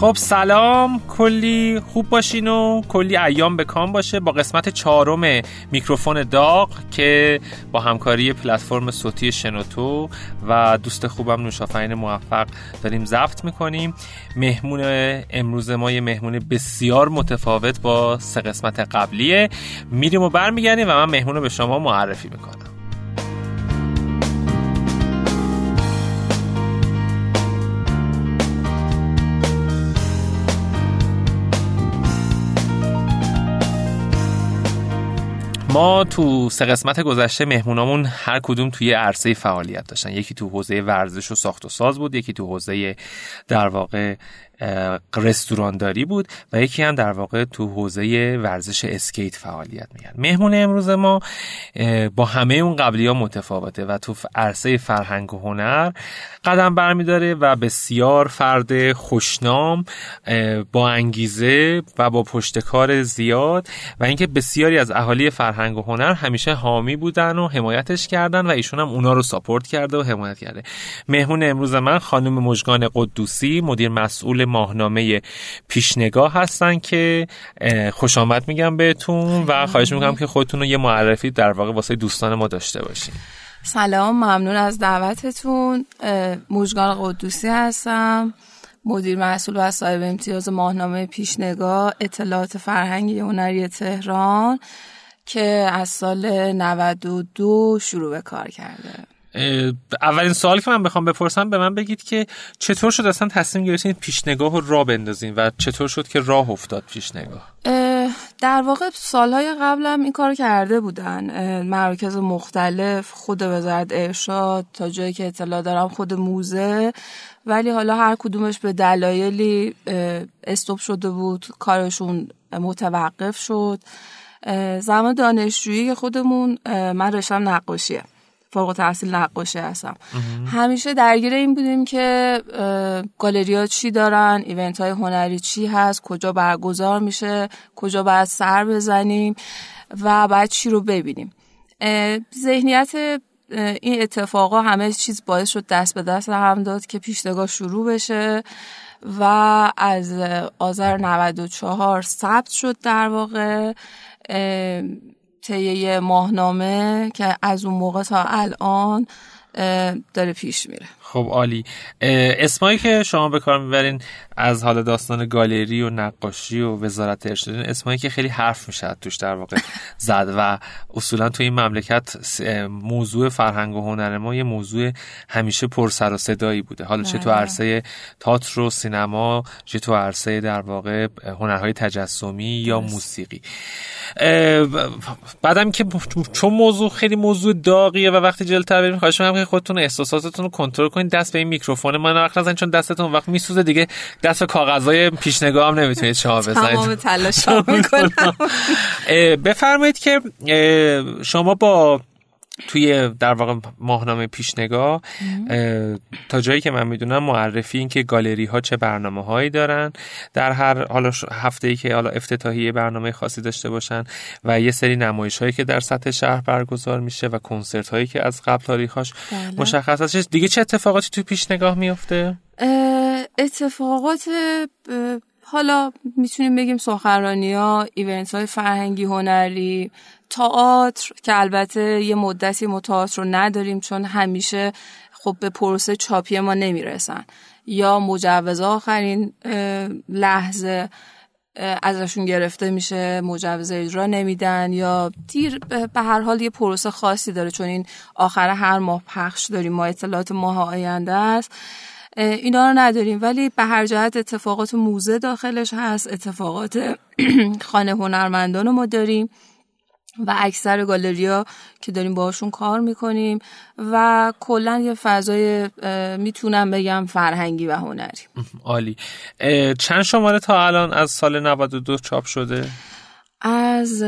خب سلام. کلی خوب باشین و کلی ایام به کام باشه. با قسمت چهارم میکروفون داغ که با همکاری پلتفرم صوتی شنوتو و دوست خوبم نوشافین موفق داریم ضبط می‌کنیم. مهمون امروز ما یه مهمون بسیار متفاوت با سه قسمت قبلیه. میریم و برمیگردیم و من مهمون رو به شما معرفی می‌کنم. ما تو سه قسمت گذشته مهمونامون هر کدوم توی عرصه فعالیت داشتن. یکی تو حوزه ورزش و ساخت و ساز بود یکی تو حوزه در واقع رستورانداری بود و یکی هم در واقع تو حوزه ورزش اسکیت فعالیت می‌کرد. مهمون امروز ما با همه اون قبلی ها متفاوته و تو عرصه فرهنگ و هنر قدم برمیداره و بسیار فرد خوشنام با انگیزه و با پشتکار زیاد و اینکه بسیاری از اهالی فرهنگ و هنر همیشه حامی بودن و حمایتش کردن و ایشون هم اونا رو ساپورت کرده و حمایت کرده. مهمون امروز من خانم مجگان قدوسی مدیر مسئول ماهنامه پیشنگاه هستن که خوش آمد میگم بهتون و خواهش می‌کنم که خودتون رو یه معرفی در واقع واسه دوستان ما داشته باشین. سلام ممنون از دعوتتون. موجگان قدوسی هستم. مدیر محصول و صاحب امتیاز ماهنامه پیشنگاه اطلاعات فرهنگی هنری تهران که از سال 92 شروع به کار کرده. اولین سوال که من بخوام بپرسم به من بگید که چطور شد اصلا تصمیم گرفتین پیشنگاه رو راه بندازین و چطور شد که راه افتاد پیشنگاه؟ در واقع سالهای قبلم این کار کرده بودن. مراکز مختلف خود وزارت ارشاد تا جایی که اطلاع دارم خود موزه. ولی حالا هر کدومش به دلایلی استوب شده بود کارشون متوقف شد. زمان دانشجویی خودمون من رشتم نقاشیه. فوق تحصیل نقاشی هستم. همیشه درگیر این بودیم که گالریا چی دارن ایونت های هنری چی هست کجا برگزار میشه کجا باید سر بزنیم و بعد چی رو ببینیم. ذهنیت این اتفاقا همه چیز باعث شد دست به دست هم داد که پیشنگاه شروع بشه و از آذر 94 ثبت شد در واقع. طی ماهنامه که از اون موقع تا الان داره پیش میره. خب عالی. اسمایی که شما به کار می‌برین از حال داستان گالری و نقاشی و وزارت ارشاد اسمایی که خیلی حرف میشه توش در واقع زد و اصولا تو این مملکت موضوع فرهنگ و هنر ما یه موضوع همیشه پر سر و صدایی بوده. حالا چه تو بله. عرصه تئاتر و سینما چه تو عرصه در واقع هنرهای تجسمی یا موسیقی. بعدم که چون موضوع خیلی موضوع داغیه و وقتی جلوتر بریم خواهش می‌کنم که خودتون احساساتتون رو کنترل کنید. دست به این میکروفون من وقت نزن چون دستتون وقت میسوزه. دیگه دست به کاغذای پیشنگاه هم نمی‌تونید شما بزنید تمام تلاش می‌کنم. بفرمایید که شما با توی در واقع ماهنامه پیشنگاه تا جایی که من می‌دونم معرفی این که گالری ها چه برنامه هایی دارن. در هر حالا هفته ای که حالا افتتاحیه برنامه خاصی داشته باشن و یه سری نمایش هایی که در سطح شهر برگزار میشه و کنسرت هایی که از قبل تاریخاش بله. مشخص هست دیگه چه اتفاقاتی توی پیشنگاه میفته اتفاقات حالا می‌تونیم بگیم سخنرانی ها ایونت های فرهنگی هنری تئاتر که البته یه مدتی ما تئاتر رو نداریم چون همیشه خب به پروسه چاپی ما نمی‌رسن. یا مجوز آخرین لحظه ازشون گرفته میشه مجوز اجرا نمیدن یا دیر به هر حال یه پروسه خاصی داره چون این آخر هر ماه پخش داریم ما اطلاعات ماه آینده است. اینا رو نداریم. ولی به هر جهت اتفاقات موزه داخلش هست. اتفاقات خانه هنرمندان رو ما داریم و اکثر گالریا که داریم باشون کار می‌کنیم و کلا یه فضای می‌تونم بگم فرهنگی و هنری. عالی. چند شماره تا الان از سال 92 چاپ شده؟ از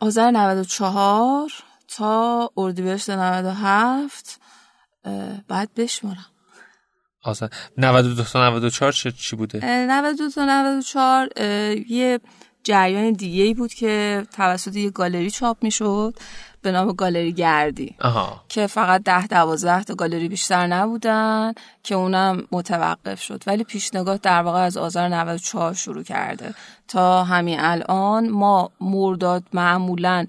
آذر 94 تا اردیبهشت 97 بعد بشمارم. آزن 92 تا 94 چی بوده؟ 92 تا 94 یه جریان دیگه ای بود که توسط یه گالری چاپ می‌شد به نام گالری گردی. آها. که فقط ده دوازده تا گالری بیشتر نبودن که اونم متوقف شد. ولی پیشنگاه در واقع از آذر 94 شروع کرده. تا همین الان ما مرداد معمولا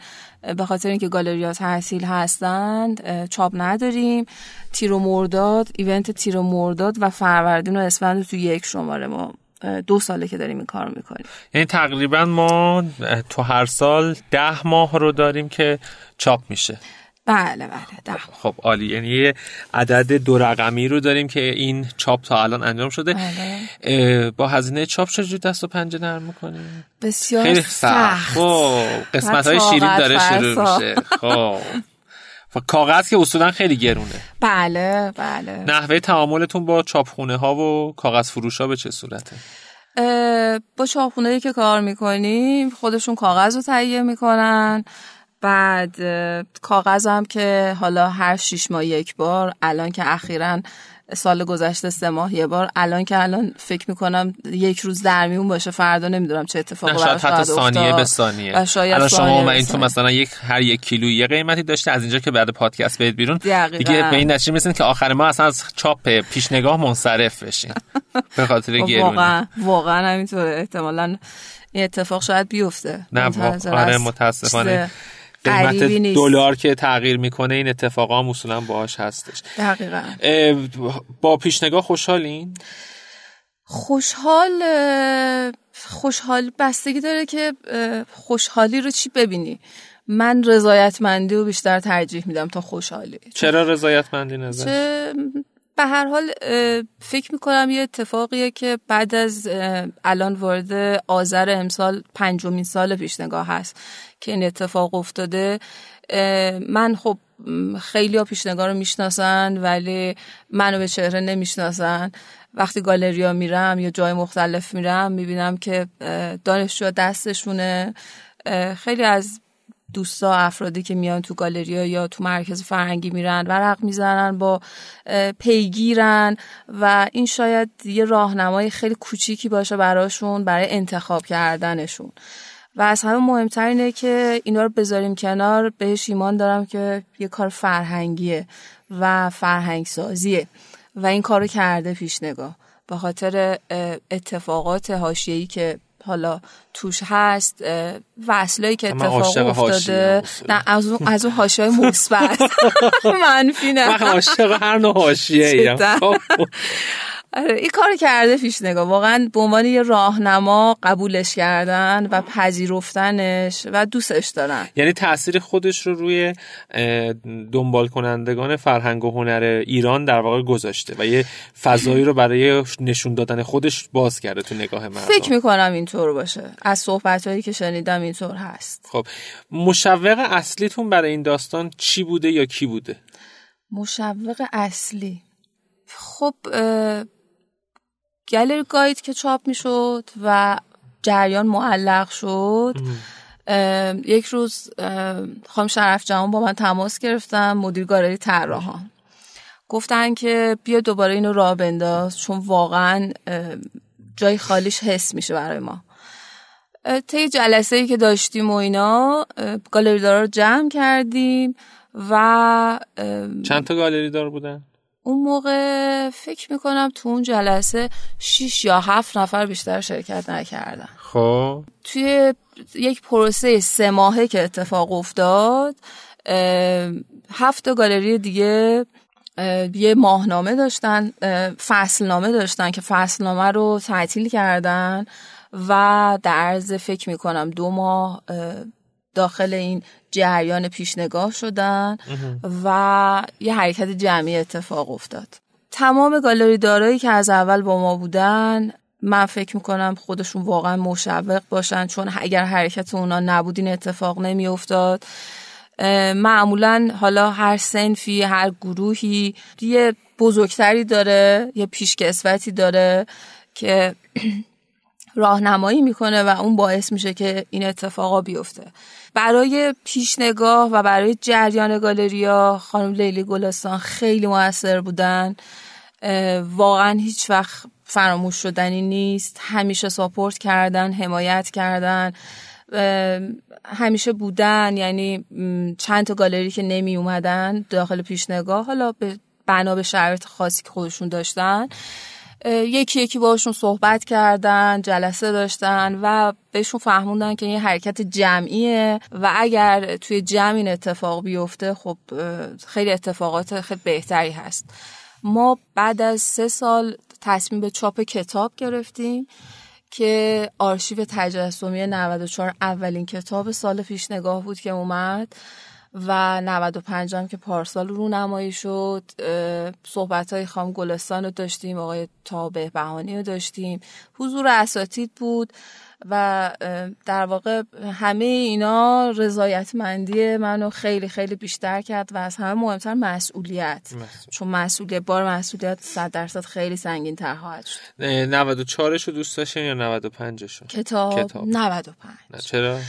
به خاطر اینکه گالری ها تحصیل هستند چاپ نداریم. تیر و مرداد ایونت تیر و مرداد و فروردین و اسفند تو یک شماره ما دو ساله که داریم این کار می‌کنیم. یعنی تقریبا ما تو هر سال ده ماه رو داریم که چاپ میشه. بله بله ده خب عالی. یعنی یه عدد دو رقمی رو داریم که این چاپ تا الان انجام شده. بله. با هزینه چاپ چجوری دست و پنجه نرم می‌کنیم؟ بسیار خیلی سخت. خب قسمت های شیرین داره شروع میشه. خب. و کاغذ که اصولا خیلی گرونه. بله بله. نحوه تعاملتون با چاپخونه ها و کاغذ فروش ها به چه صورته؟ با چاپخونه که کار می‌کنیم خودشون کاغذ رو تهیه می‌کنن. بعد کاغذم که حالا هر شیش ماه یک بار الان که اخیرا سال گذشته سه ماه یه بار الان که الان فکر می‌کنم یک روز در میون باشه فردا نمی‌دونم چه اتفاقی براش حتی ثانیه به ثانیه. الان شما این تو مثلا یک هر یک کیلو یه قیمتی داشته از اینجا که بعد پادکست بهت بیرون دقیقا. دیگه به این نتیجه می‌رسین که آخر ما اصلا از چاپ پیشنگاه منصرف بشین. به خاطر گرونی. واقعا واقعا همینطوره. احتمالاً این اتفاق شاید بیفته. نه آره متاسفانه. قیمت دلار که تغییر می‌کنه این اتفاقا هم اصولا باهاش هستش. دقیقا. با پیشنگاه خوشحالین؟ خوشحال خوشحال بستگی داره که خوشحالی رو چی ببینی؟ من رضایتمندی رو بیشتر ترجیح میدم تا خوشحالی. چرا رضایتمندی نظر به هر حال فکر می‌کنم یه اتفاقیه که بعد از الان وارد آذر امسال پنجمین سال پیشنگاه هست که این اتفاق افتاده. من خب خیلی ها پیشنگاه رو می‌شناسن ولی منو به چهره نمی‌شناسن. وقتی گالریا میرم یا جای مختلف میرم می‌بینم که دانشجو دستشونه. خیلی از دوستا افرادی که میان تو گالریا یا تو مرکز فرهنگی میرن ورق می‌زنن با پیگیرن و این شاید یه راهنمای خیلی کوچیکی باشه براشون برای انتخاب کردنشون. و از همه مهمتر اینه که اینا رو بذاریم کنار بهش ایمان دارم که یه کار فرهنگیه و فرهنگ سازیه و این کارو کرده پیش نگاه. به خاطر اتفاقات حاشیه‌ای که حالا توش هست وصلایی که اتفاق افتاده. نه از اون از اون حاشیه مثبت. منفی نه. من عاشق هر نوع حاشیه آره این کار کرده پیش نگاه. واقعا به عنوان یه راهنما قبولش کردن و پذیرفتنش و دوستش دارن. یعنی تاثیر خودش رو روی دنبال کنندگان فرهنگ و هنر ایران در واقع گذاشته و یه فضایی رو برای نشون دادن خودش باز کرده تو نگاه مردم. فکر می‌کنم اینطور باشه. از صحبت هایی که شنیدم اینطور هست. خب مشوق اصلیتون برای این داستان چی بوده یا کی بوده؟ مشوق اصلی. خب گالری گاید که چاپ می‌شد و جریان معلق شد. یک روز خانم شرف جهان با من تماس گرفتم مدیر گالری طراحان گفتن که بیا دوباره اینو راه بنداز چون واقعا جای خالیش حس میشه برای ما. طی جلسه ای که داشتیم و اینا گالری دارا رو جمع کردیم و چند تا گالری دار بودن؟ اون موقع فکر می‌کنم تو اون جلسه 6 یا هفت نفر بیشتر شرکت نکردن. خب. توی یک پروسه سه ماهه که اتفاق افتاد هفت گالری دیگه یه ماهنامه داشتن فصلنامه داشتن که فصلنامه رو تعطیل کردن و در عرض فکر می‌کنم دو ماه داخل این جریان پیشنگاه شدن و یه حرکت جمعی اتفاق افتاد. تمام گالری دارایی که از اول با ما بودن من فکر می‌کنم خودشون واقعا مشوق باشن چون اگر حرکت اونا نبود این اتفاق نمیافتاد. معمولا حالا هر سنفی هر گروهی یه بزرگتری داره یه پیشکسوتی داره که راهنمایی می‌کنه و اون باعث میشه که این اتفاقا بیفته. برای پیشنگاه و برای جریان گالریا خانم لیلی گلستان خیلی موثر بودن. واقعا هیچ وقت فراموش شدنی نیست. همیشه ساپورت کردن حمایت کردن. همیشه بودن. یعنی چند تا گالری که نمی اومدن داخل پیشنگاه حالا به بنا به شرایط خاصی که خودشون داشتن. یکی یکی باشون صحبت کردن جلسه داشتن و بهشون فهموندن که این حرکت جمعیه و اگر توی جمع این اتفاق بیفته خب خیلی اتفاقات خیلی بهتری هست. ما بعد از سه سال تصمیم به چاپ کتاب گرفتیم که آرشیو تجسمی 94 اولین کتاب سال پیش نگاه بود که اومد. و 95 هم که پارسال رونمایی شد صحبت های خام گلستان رو داشتیم آقای تابه بهانی رو داشتیم. حضور اساتید بود و در واقع همه اینا رضایتمندی منو خیلی خیلی بیشتر کرد و از همه مهمتر مسئولیت. چون مسئولیت بار مسئولیت 100 درصد خیلی سنگین تر خواهد شد. 94 رو دوست داشتین یا 95 شو کتاب, کتاب. 95 چرا؟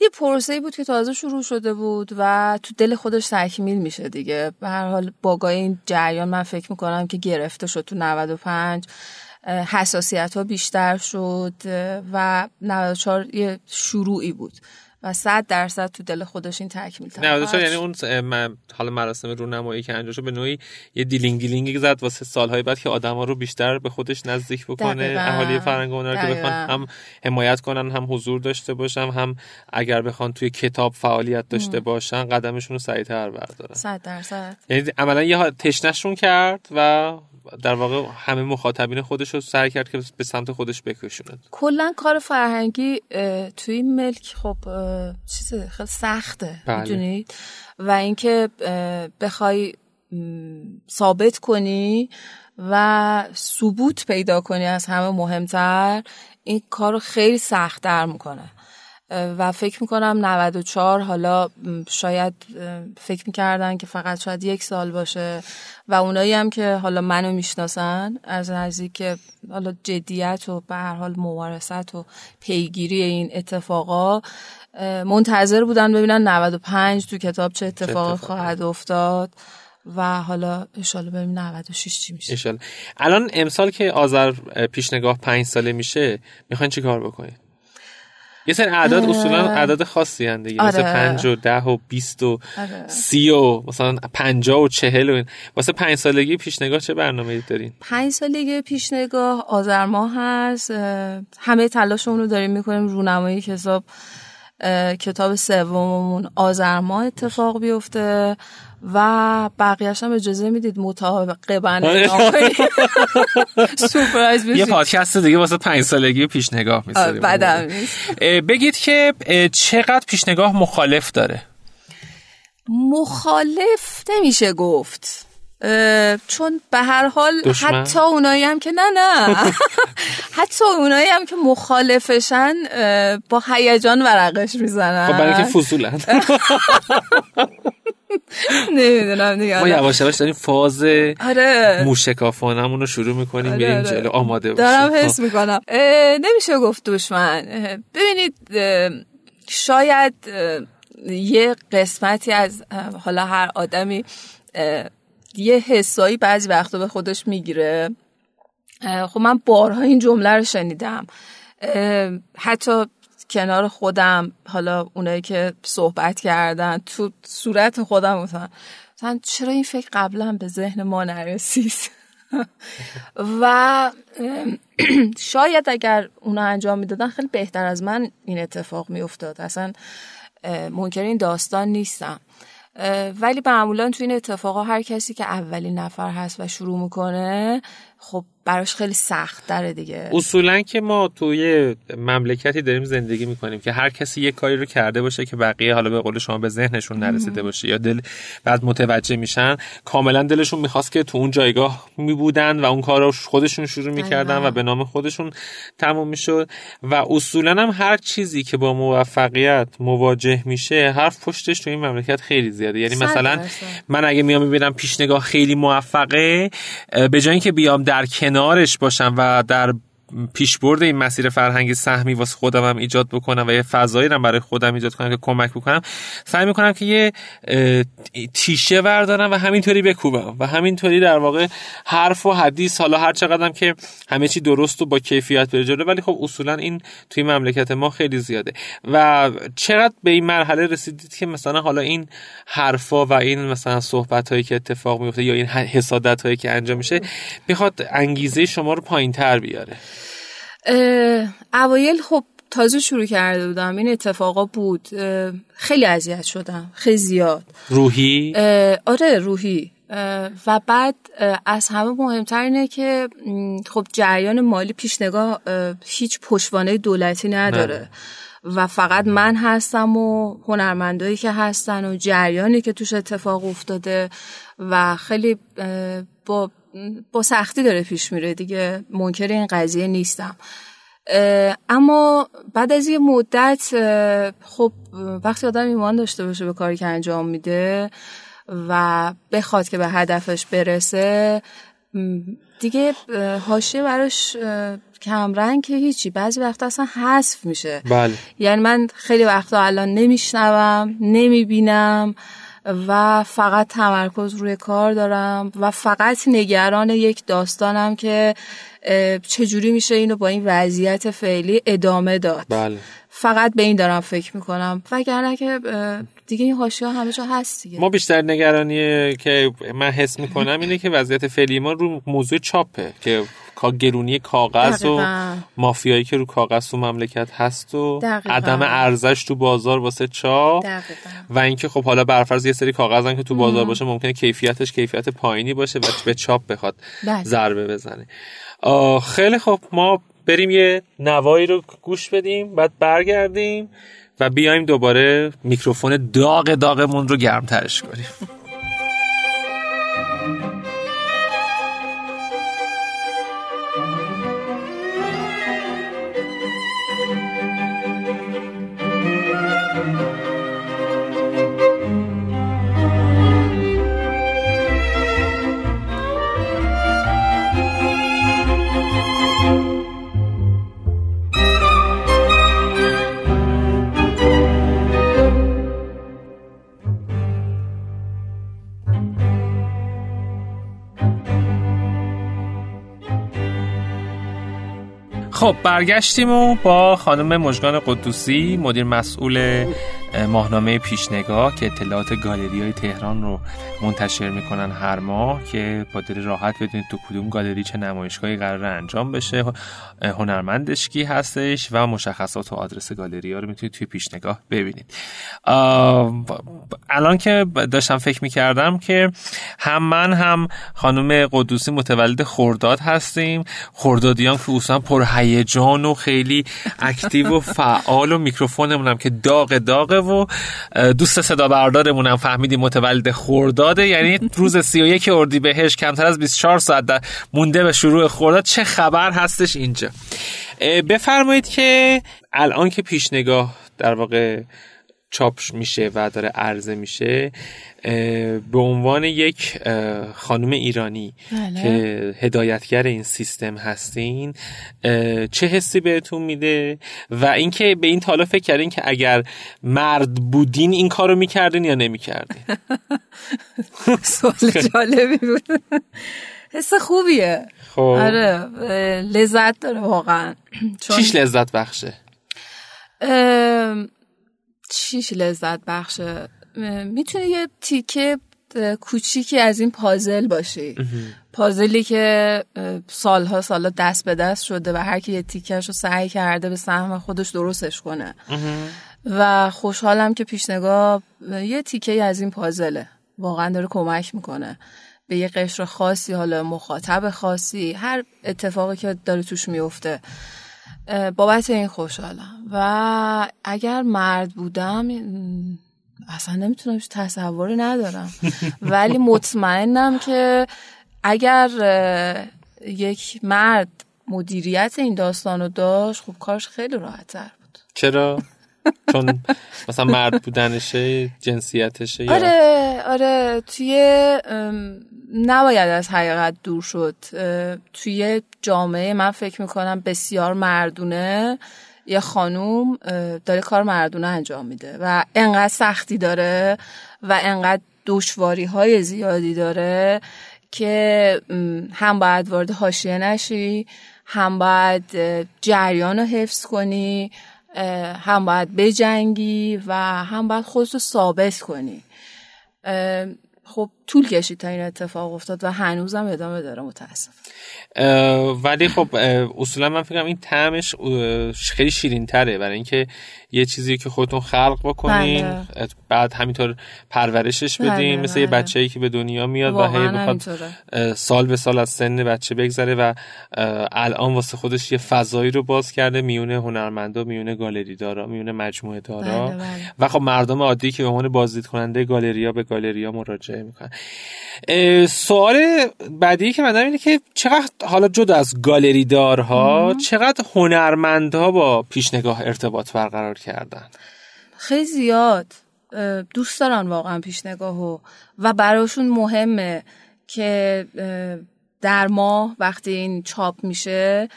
یه پروسه بود که تازه شروع شده بود و تو دل خودش تکمیل میشه دیگه. به هر حال باگای این جریان من فکر می‌کنم که گرفته شد تو 95 حساسیت ها بیشتر شد و 94 یه شروعی بود. و صد درصد تو دل خودش این تکمیل نه یعنی اون حالا مراسم رونمایی که انجام به نوعی یه دیلینگ دیلینگی زد واسه سالهای بعد که آدما رو بیشتر به خودش نزدیک بکنه اهالی فرهنگ رو که بخوان هم حمایت کنن هم حضور داشته باشن هم اگر بخوان توی کتاب فعالیت داشته باشن قدمشون رو سریعتر بردارن. صد درصد. یعنی عملا یه تشنشون کرد و در واقع همه مخاطبین خودش رو سعی کرد که به سمت خودش بکشونه. کلا کار فرهنگی توی این ملک خب چیز خیلی سخته بله. می‌دونید و اینکه بخوای ثابت کنی و ثبوت پیدا کنی از همه مهمتر این کار رو خیلی سختتر می‌کنه. و فکر می‌کنم 94 حالا شاید فکر می‌کردن که فقط شاید یک سال باشه و اونایی هم که حالا منو می‌شناسن از نزدیک حالا جدیت و به هر حال ممارست و پیگیری این اتفاقا منتظر بودن ببینن 95 تو کتاب چه اتفاق خواهد افتاد و حالا انشالله ببینیم 96 چی میشه. انشالله. الان امسال که آذر پیشنگاه پنج ساله میشه می‌خواین چی کار بکنید یه سری اعداد اصولا اعداد خاصی هن دیگه آره. مثل پنج و ده و بیست و آره. سی و مثلا پنجا و چهل و این واسه پنج سالگی پیشنگاه چه برنامه دارین؟ پنج سالگی پیشنگاه آذر ماه هست همه تلاشمون رو داریم می‌کنیم رونمایی کتاب کتاب سوممون آذر ماه اتفاق بیفته و بقیهش هم اجازه می‌دید بنده آره. سورپرایز یه پادکست دیگه واسه پنج سالگی پیشنگاه می‌ذاریم بعدم بگید که چقدر پیشنگاه مخالف داره؟ مخالف نمیشه گفت. چون به هر حال حتی اونایی هم که نه نه. حتی اونایی هم که مخالفشن با هیجان ورقش می‌زنن. خب برای که فضولن. نمی‌دونم دیگه ما یواش یواش داریم فاز آره. موشکافانمون رو شروع می‌کنیم آره بریم جلو. آماده باشیم دارم حس. می‌کنم. نمیشه گفت دشمن ببینید شاید یه قسمتی از حالا هر آدمی یه حسایی بعضی وقتا به خودش می‌گیره. خب من بارها این جمله رو شنیدم. حتی کنار خودم حالا اونایی که صحبت کردن تو صورت خودم مثلا. چرا این فکر قبلا به ذهن ما نرسید؟ و شاید اگر اونا انجام می‌دادن خیلی بهتر از من این اتفاق میافتاد. اصلا منکر این داستان نیستم. ولی معمولا تو این اتفاقا هر کسی که اولین نفر هست و شروع می‌کنه خب براش خیلی سخت داره دیگه. اصولا که ما توی مملکتی داریم زندگی می‌کنیم که هر کسی یه کاری رو کرده باشه که بقیه حالا به قول شما به ذهنشون نرسیده باشه یا دل بعد متوجه میشن کاملا دلشون می‌خواست که تو اون جایگاه میبودن و اون کار رو خودشون شروع می‌کردن و به نام خودشون تموم می‌شد و اصولا هم هر چیزی که با موفقیت مواجه میشه حرف پشتش تو این مملکت خیلی زیاده. یعنی مثلا من اگه میام می‌بینم پیشنگاه خیلی موفقه به جای اینکه بیام در کنارش باشم و در پیشبرد این مسیر فرهنگی سهمی واسه خودم هم ایجاد بکنم و یه فضایی رو برای خودم ایجاد کنم که کمک بکنم. سعی می‌کنم که یه تیشه بردارم و همینطوری بکوبم و همینطوری در واقع حرف و حدیث حالا هر چقدرم که همه چی درست و با کیفیت بره جلو ولی خب اصولا این توی مملکت ما خیلی زیاده. و چقدر به این مرحله رسیدید که مثلا حالا این حرفا و این مثلا صحبت هایی که اتفاق میفته یا این حسادت هایی که انجام میشه بخواد انگیزه شما رو پایین تر بیاره؟ اوایل خب تازه شروع کرده بودم. این اتفاقا بود. خیلی اذیت شدم. خیلی زیاد. روحی؟ آره روحی. و بعد از همه مهمتر اینه که خب جریان مالی پیشنگاه هیچ پشوانه دولتی نداره. نه. و فقط من هستم و هنرمندایی که هستن و جریانی که توش اتفاق افتاده و خیلی با با سختی داره پیش میره دیگه منکر این قضیه نیستم. اما بعد از یه مدت خب وقتی آدم ایمان داشته باشه به کاری که انجام میده و بخواد که به هدفش برسه دیگه حاشیه براش کمرنگ که هیچی. بعضی وقتا اصلا حذف میشه. بله. یعنی من خیلی وقتا الان نمیشنوم نمی‌بینم. و فقط تمرکز روی کار دارم و فقط نگران یک داستانم که چجوری میشه اینو با این وضعیت فعلی ادامه داد. بله. فقط به این دارم فکر می‌کنم. وگرنه که دیگه این حاشیه همه جا هست دیگه. ما بیشتر نگرانی که من حس می‌کنم اینه که وضعیت فعلی ما رو موضوع چاپه که گرونی کاغذ و مافیایی که رو کاغذ تو مملکت هست و عدم ارزش تو بازار واسه چاپ و اینکه خب حالا برفرض یه سری کاغذن که تو بازار باشه ممکنه کیفیتش کیفیت پایینی باشه و به چاپ بخواد بله. ضربه بزنه. خیلی خب ما بریم یه نوایی رو گوش بدیم بعد برگردیم و بیایم دوباره میکروفون داغ داغمون رو گرمترش کنیم. خب برگشتیم و با خانم مجگان قدوسی مدیر مسئول ماهنامه پیشنگاه که اطلاعات گالری های تهران رو منتشر می‌کنن هر ماه که با دل راحت بدونید تو کدوم گالری چه نمایشگاهی قرار انجام بشه. هنرمندش کی هستش و مشخصات و آدرس گالری ها رو می‌تونید توی پیشنگاه ببینید. الان که داشتم فکر می‌کردم که هم من هم خانم قدوسی متولد خورداد هستیم. خوردادیان که اصلا پر هیجان و خیلی اکتیو و فعال و میکروفونمونم که داغ داغه و دوست صدا بردارمونم فهمیدیم متولد خورداده یعنی روز 31 بهش کمتر از 24 ساعت مونده به شروع خورداد چه خبر هستش اینجا؟ بفرمایید که الان که پیشنگاه در واقع چاپ میشه و داره عرضه میشه به عنوان یک خانم ایرانی بله. که هدایتگر این سیستم هستین چه حسی بهتون میده؟ و اینکه به این تالا فکر کردین که اگر مرد بودین این کارو می‌کردین یا نمی‌کردین؟ سوال جالبی بود. حس خوبیه. خب. آره لذت داره واقعا. چیش لذت بخشه؟ چیش لذت بخشه می‌تونه یه تیکه کوچیکی از این پازل باشی. پازلی که سالها سالا دست به دست شده و هر کی یه تیکش رو سعی کرده به سهم خودش درستش کنه. و خوشحالم که پیشنگاه یه تیکه از این پازله. واقعا داره کمک می‌کنه. به یه قشر خاصی حالا مخاطب خاصی هر اتفاقی که داره توش میفته بابت این خوشحالم. و اگر مرد بودم اصلا نمی‌تونم تصوری ندارم. ولی مطمئنم که اگر یک مرد مدیریت این داستان رو داشت خب کارش خیلی راحت تر بود. چرا؟ چون مثلا مرد بودنشه جنسیتشه آره آره توی نباید از حقیقت دور شد. توی جامعه من فکر می‌کنم بسیار مردونه. یه خانوم داره کار مردونه انجام میده و انقدر سختی داره و انقدر دشواری های زیادی داره که هم باید وارد حاشیه نشی هم باید جریان رو حفظ کنی هم باید بجنگی و هم باید خودتو ثابت کنی. خب طول کشید تا این اتفاق افتاد و هنوزم ادامه داره متاسف ولی خب اصولا من فکرم این تعمش خیلی شیرین تره برای اینکه یه چیزی که خودتون خلق بکنین بله. بعد همینطور پرورشش بدین بله مثل بله. یه بچه‌ای که به دنیا میاد و هی بخواد سال به سال از سن بچه بگذره و الان واسه خودش یه فضایی رو باز کرده میونه هنرمندا میونه گالری دارا میونه مجموعه دارا بله بله. و خب مردم عادی که به عنوان بازدید کننده گالریا به گالریا مراجعه می‌کنن سوال بعدی که من اینه که چقدر حالا جدا از گالری دارها چقدر هنرمندها با پیشنگاه ارتباط برقرار کردن؟ خیلی زیاد. دوست دارن واقعا پیشنگاهو و براشون مهمه که در ماه وقتی این چاپ میشه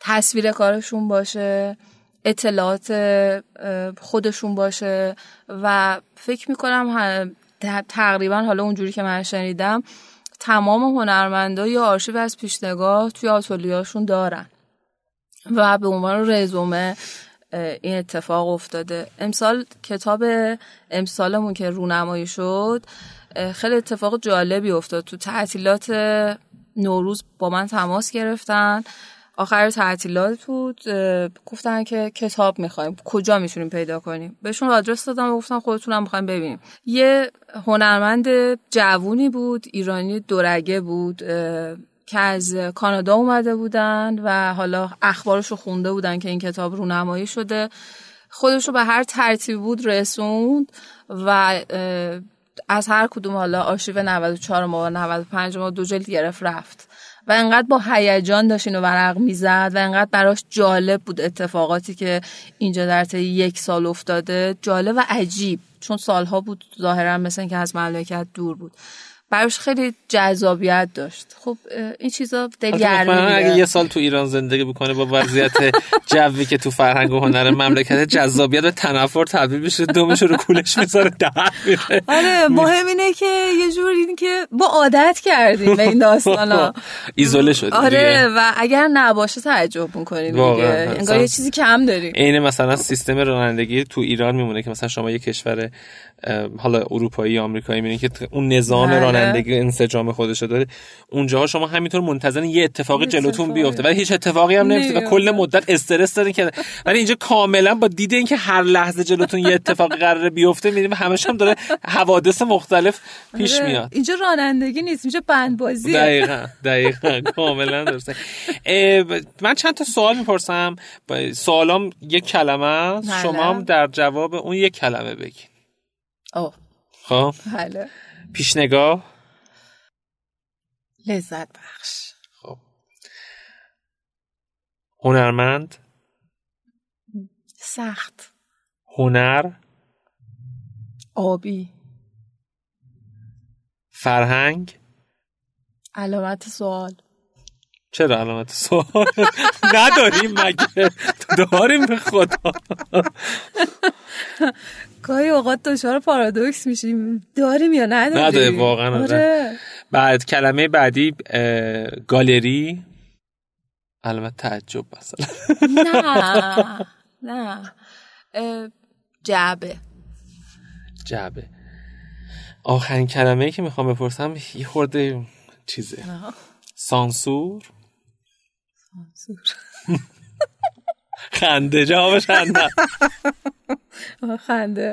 تصویر کارشون باشه اطلاعات خودشون باشه و فکر می‌کنم تقریبا حالا اونجوری که من شنیدم تمام هنرمندا یا آرشیو از پیشنگاه توی آتولیاشون دارن. و به عنوان رزومه این اتفاق افتاده. امسال کتاب امسالمون که رونمایی شد خیلی اتفاق جالبی افتاد. تو تعطیلات نوروز با من تماس گرفتن. آخر تعطیلات بود گفتن که کتاب می‌خوایم. کجا می‌تونیم پیدا کنیم؟ بهشون آدرس دادم و گفتم خودتونم می‌خوایم ببینیم. یه هنرمند جوونی بود ایرانی دورگه بود که از کانادا اومده بودن و حالا اخبارش رو خونده بودن که این کتاب رونمایی شده. خودش رو به هر ترتیب بود رسوند و از هر کدوم حالا آرشیو 94 ما و 95 ما دو جلد گرفت رفت. و انقدر با هیجان داشت اینو ورق می‌زد و انقدر براش جالب بود اتفاقاتی که اینجا در طی یک سال افتاده. جالب و عجیب چون سالها بود ظاهرا مثل که از مملکت دور بود. براش خیلی جذابیت داشت. خب این چیزا دلگرمی اگه یه سال تو ایران زندگی بکنه با وضعیت جوی که تو فرهنگ و هنر مملکت جذابیت و تنفر تبدیل بشه دومش رو کولش می‌ذاره در میره. آره مهم اینه که یه جور این که با عادت کردیم به این داستانا. ایزوله شدیم آره و اگر نباشه تعجب می‌کنیم دیگه. انگار یه چیزی کم داریم. عین مثلا سیستم رانندگی تو ایران میمونه که مثلا شما یه کشور حالا اروپایی یا آمریکایی می‌بینید که اون نظام بله. رانندگی انسجام خودش داره. اونجاها شما همینطور منتظر یه اتفاقی جلوتون بیفته. ولی هیچ اتفاقی هم نمیفته و کل مدت استرس دارین که ولی اینجا کاملا با دید اینکه هر لحظه جلوتون یه اتفاقی قراره بیفته میریم همش هم داره حوادث مختلف پیش آره. میاد. اینجا رانندگی نیست اینجا بندبازی دقیقاً دقیقاً. کاملا درسته. من چند تا سوال می‌پرسم. سوالام یک کلمه است. بله. شما هم در جواب اون یک کلمه بگید خب. بله. پیشنگاه لذت بخش. خب. هنرمند. سخت. هنر. آبی. فرهنگ. علامت سوال. چرا علامت سوال؟ نداریم مگه. داریم به خدا. گاهی اوقات دچار پارادوکس میشیم. داریم یا نداریم؟ نداره واقعا آره. بعد کلمه بعدی گالری. البته تعجب مثلا. نه نه. جعبه. جعبه. آخرین کلمه ای که می‌خوام بپرسم یه خورده چیزه. سانسور. سانسور. خنده جوابش خنده. خنده.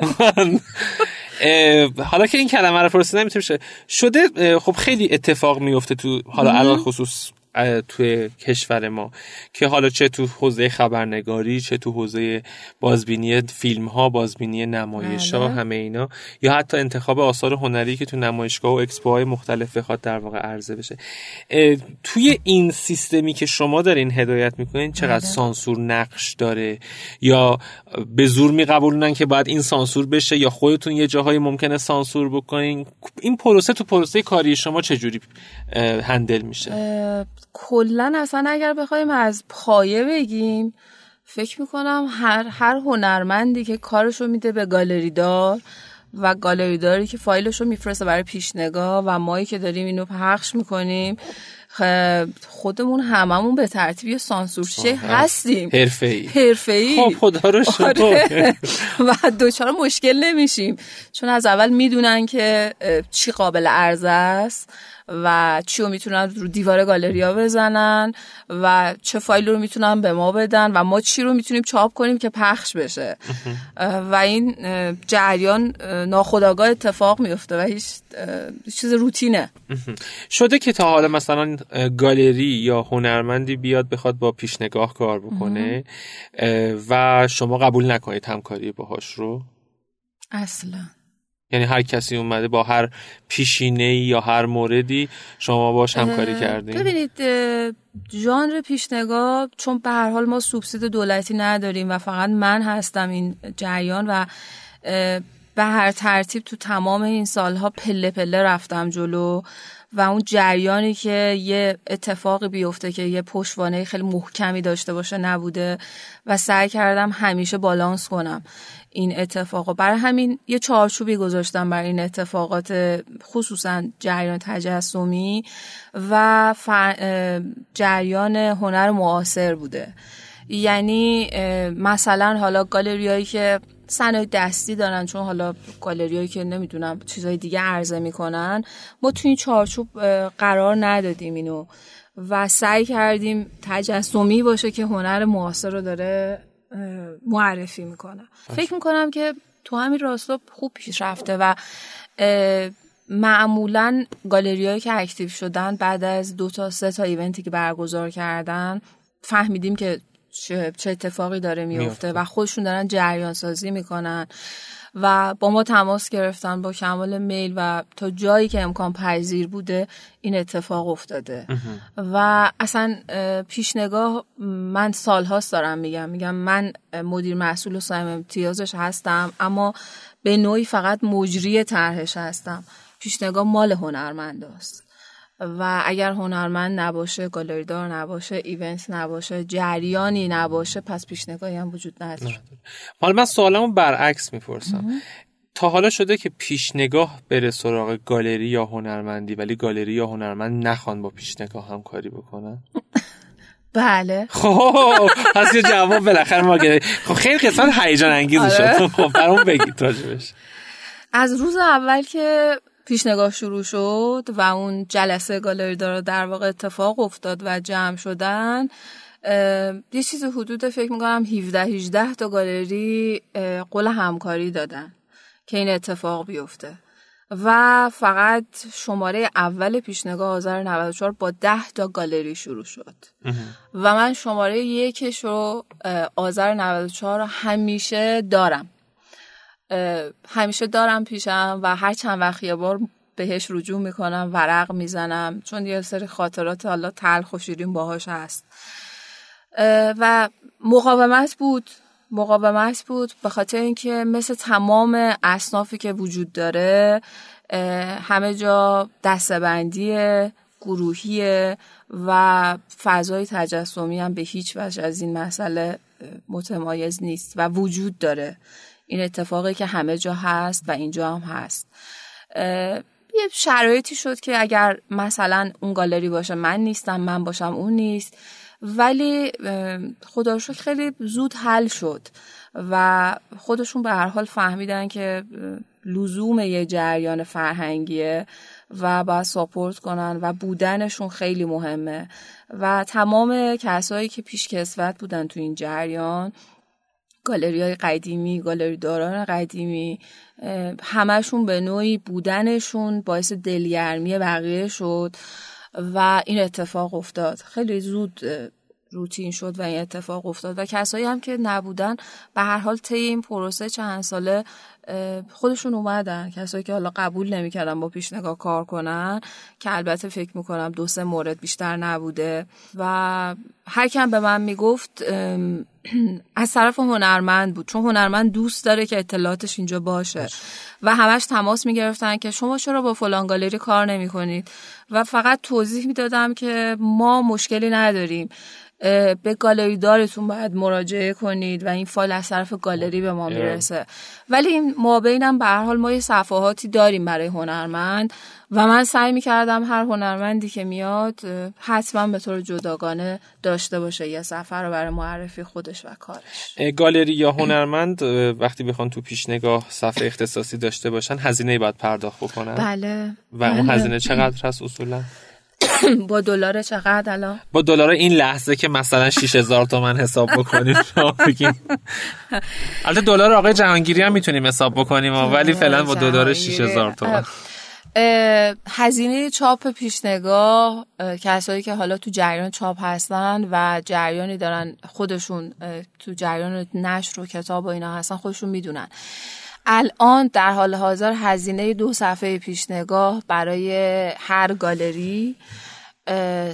حالا که این کلمه رو پرسیدم می‌تونه شده خب خیلی اتفاق میفته تو حالا الان خصوص توی کشور ما که حالا چه تو حوزه خبرنگاری چه تو حوزه بازبینی فیلم ها بازبینی نمایش ها بله. همه اینا یا حتی انتخاب آثار هنری که تو نمایشگاه و اکسپو های مختلف بخواد در واقع عرضه بشه توی این سیستمی که شما دارین هدایت می‌کنین چقدر بله. سانسور نقش داره یا به زور میقبولونن که باید این سانسور بشه یا خودتون یه جاهای ممکنه سانسور بکنین این پروسه تو پروسه کاری شما چجوری هندل میشه کلا اصلا اگر بخوایم از پایه بگیم فکر می‌کنم هر هر هنرمندی که کارشو میده به گالری دار و گالری داری که فایلش رو میفرسته برای پیشنگاه و مایی که داریم اینو پخش می‌کنیم خودمون هممون به ترتیب سانسورشه هستیم. حرفه‌ای. حرفه‌ای. خب خدا رو آره. و دوچار مشکل نمیشیم. چون از اول می‌دونن که چی قابل عرضه است. و چی رو می‌تونن رو دیوار گالریا بزنن و چه فایل رو می‌تونن به ما بدن و ما چی رو می‌تونیم چاپ کنیم که پخش بشه. و این جریان ناخداگاه اتفاق میفته و هیچ چیز روتینه. شده که تا حالا مثلا گالری یا هنرمندی بیاد بخواد با پیشنگاه کار بکنه و شما قبول نکنید همکاری باهاش رو؟ اصلا. یعنی هر کسی اومده با هر پیشینه یا هر موردی شما باش همکاری کردین. ببینید ژانر پیشنگاه چون به هر حال ما سوبسید دولتی نداریم و فقط من هستم این جریان و به هر ترتیب تو تمام این سالها پله پله رفتم جلو و اون جریانی که یه اتفاقی بیفته که یه پشتوانه خیلی محکمی داشته باشه نبوده و سعی کردم همیشه بالانس کنم. این اتفاق. برای همین یه چارچوبی گذاشتم برای این اتفاقات خصوصا جریان تجسمی و جریان هنر معاصر بوده. یعنی مثلا حالا گالریایی که صنایع دستی دارن چون حالا گالریایی که نمی‌دونم چیزهای دیگه عرضه می‌کنن ما تو این چارچوب قرار ندادیم اینو. و سعی کردیم تجسمی باشه که هنر معاصر رو داره معرفی می‌کنه. فکر می‌کنم که تو همین راستا خوب پیش رفته و معمولا گالریایی که اکتیو شدن بعد از دو تا سه تا ایونتی که برگزار کردن فهمیدیم که چه, اتفاقی داره میفته و خودشون دارن جریان سازی می‌کنن. و با ما تماس گرفتن با کمال میل و تا جایی که امکان پذیر بوده این اتفاق افتاده. و اصلا پیشنگاه من سالهاست دارم میگم. میگم من مدیر محصول و سایم امتیازش هستم اما به نوعی فقط مجری طرحش هستم. پیشنگاه مال هنرمند است و اگر هنرمند نباشه گالریدار نباشه ایونت نباشه جریانی نباشه پس پیشنگاهی هم وجود نداره. حالا من سوالمو برعکس می‌پرسم. تا حالا شده که پیشنگاه بره سراغ گالری یا هنرمندی ولی گالری یا هنرمند نخوان با پیشنگاه همکاری بکنن؟ بله. خب پس یه جواب بالاخره ما خب خیلی قسمت هیجان انگیز شد. آره. خب برام بگید راجبش. از روز اول که پیشنگاه شروع شد و اون جلسه گالری داره در واقع اتفاق افتاد و جمع شدن. یه چیز حدود فکر می‌کنم 17 18 تا گالری قول همکاری دادن که این اتفاق بیفته. و فقط شماره اول پیشنگاه آذر 94 با 10 تا گالری شروع شد. و من شماره یکش رو آذر 94 رو همیشه دارم. همیشه دارم پیشم و هر چند وقت یه بار بهش رجوع می‌کنم ورق می‌زنم چون یه سری خاطرات حالا تلخ و باهاش هست. و مقاومت بود مقاومت بود به خاطر اینکه مثل تمام اصنافی که وجود داره همه جا دستبندی گروهی و فضای تجسمی هم به هیچ وجه از این مسئله متمایز نیست و وجود داره. این اتفاقی که همه جا هست و اینجا هم هست. یه شرایطی شد که اگر مثلا اون گالری باشه من نیستم من باشم اون نیست. ولی خدا خیلی زود حل شد و خودشون به هر حال فهمیدن که لزوم یه جریان فرهنگیه و باید ساپورت کنن و بودنشون خیلی مهمه. و تمام کسایی که پیش کسوت بودن تو این جریان گالری های قدیمی گالری داران قدیمی همشون به نوعی بودنشون باعث دلگرمی بقیه شد و این اتفاق افتاد. خیلی زود روتین شد و این اتفاق افتاد و کسایی هم که نبودن به هر حال طی این پروسه چند ساله خودشون اومدن. کسایی که حالا قبول نمی‌کردن با پیشنگاه کار کنن که البته فکر می‌کنم دو سه مورد بیشتر نبوده. و هر کم به من می‌گفت از طرف هنرمند بود. چون هنرمند دوست داره که اطلاعاتش اینجا باشه. و همش تماس می‌گرفتن که شما چرا با فلان گالری کار نمی کنید و فقط توضیح می‌دادم که ما مشکلی نداریم. به گالری دارتون باید مراجعه کنید و این فایل از طرف گالری به ما می‌رسه. ولی این مابینم به هر حال ما یه صفحاتی داریم برای هنرمند و من سعی می‌کردم هر هنرمندی که میاد حتما به طور جداگانه داشته باشه یه سفر رو برای معرفی خودش و کارش. گالری یا هنرمند وقتی بخوان تو پیشنگاه صفحه اختصاصی داشته باشن هزینه باید پرداخت بکنن؟ بله. و اون بله. هزینه چقدر هست اصولا؟ با دلار چقدر الان؟ با دلار این لحظه که مثلا 6000 تومن حساب بکنیم بگیم. البته دلار آقای جهانگیری هم می‌تونیم حساب بکنیم ولی فعلا با دلار 6000 تومن. هزینه چاپ پیشنگاه کسایی که حالا تو جریان چاپ هستن و جریانی دارن خودشون تو جریان نشر و کتاب و اینا هستن خودشون می‌دونن. الان در حال حاضر هزینه دو صفحه پیشنگاه برای هر گالری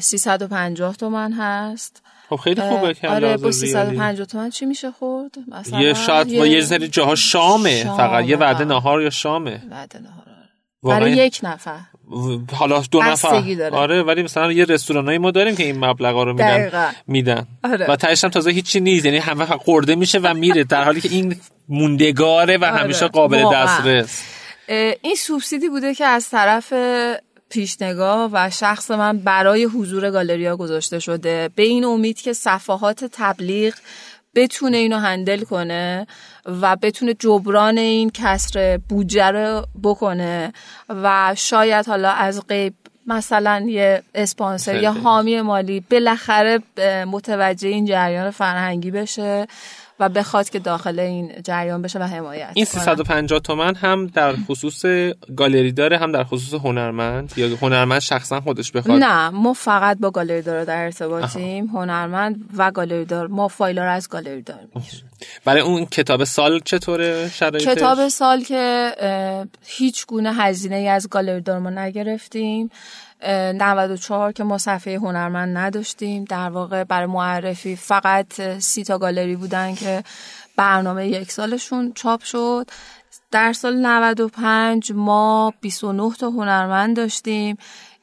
350 تومن هست. خب خیلی خوبه که آره با 350 تومن چی میشه خورد؟ مثلا یه شاید با یه سری جاها شامه, شامه فقط یه وعده نهار یا شامه. وعده نهار آره. برای یک نفر. حالا دو نفر. داره. آره ولی مثلا یه رستورانایی ما داریم که این مبلغا رو میدن. میدن. آره. و تهش هم تازه هیچی نیست. یعنی همه خورده میشه و میره در حالی که این موندگاره و آره. همیشه قابل دسترس. این سوبسیدی بوده که از طرف پیشنگاه و شخص من برای حضور گالریا گذاشته شده. به این امید که صفحات تبلیغ بتونه اینو هندل کنه. و بتونه جبران این کسر بودجه رو بکنه و شاید حالا از قیب مثلا یه اسپانسر یا حامی مالی بالاخره متوجه این جریان فرهنگی بشه. و بخواد که داخل این جریان بشه و حمایت این 350 تومن هم در خصوص گالری داره هم در خصوص هنرمند؟ یا هنرمند شخصا خودش بخواد؟ نه ما فقط با گالری دار در ارتباطیم هنرمند و گالری دار. ما فایل رو از گالری دار برای اون کتاب سال چطوره شرایطش؟ کتاب سال که هیچ گونه هزینه ای از گالری دار ما نگرفتیم. 94 که ما صفحه هنرمند نداشتیم. در واقع برای معرفی فقط سی تا گالری بودن که برنامه یک سالشون چاپ شد. در سال 95 ما 29 تا هنرمند داشتیم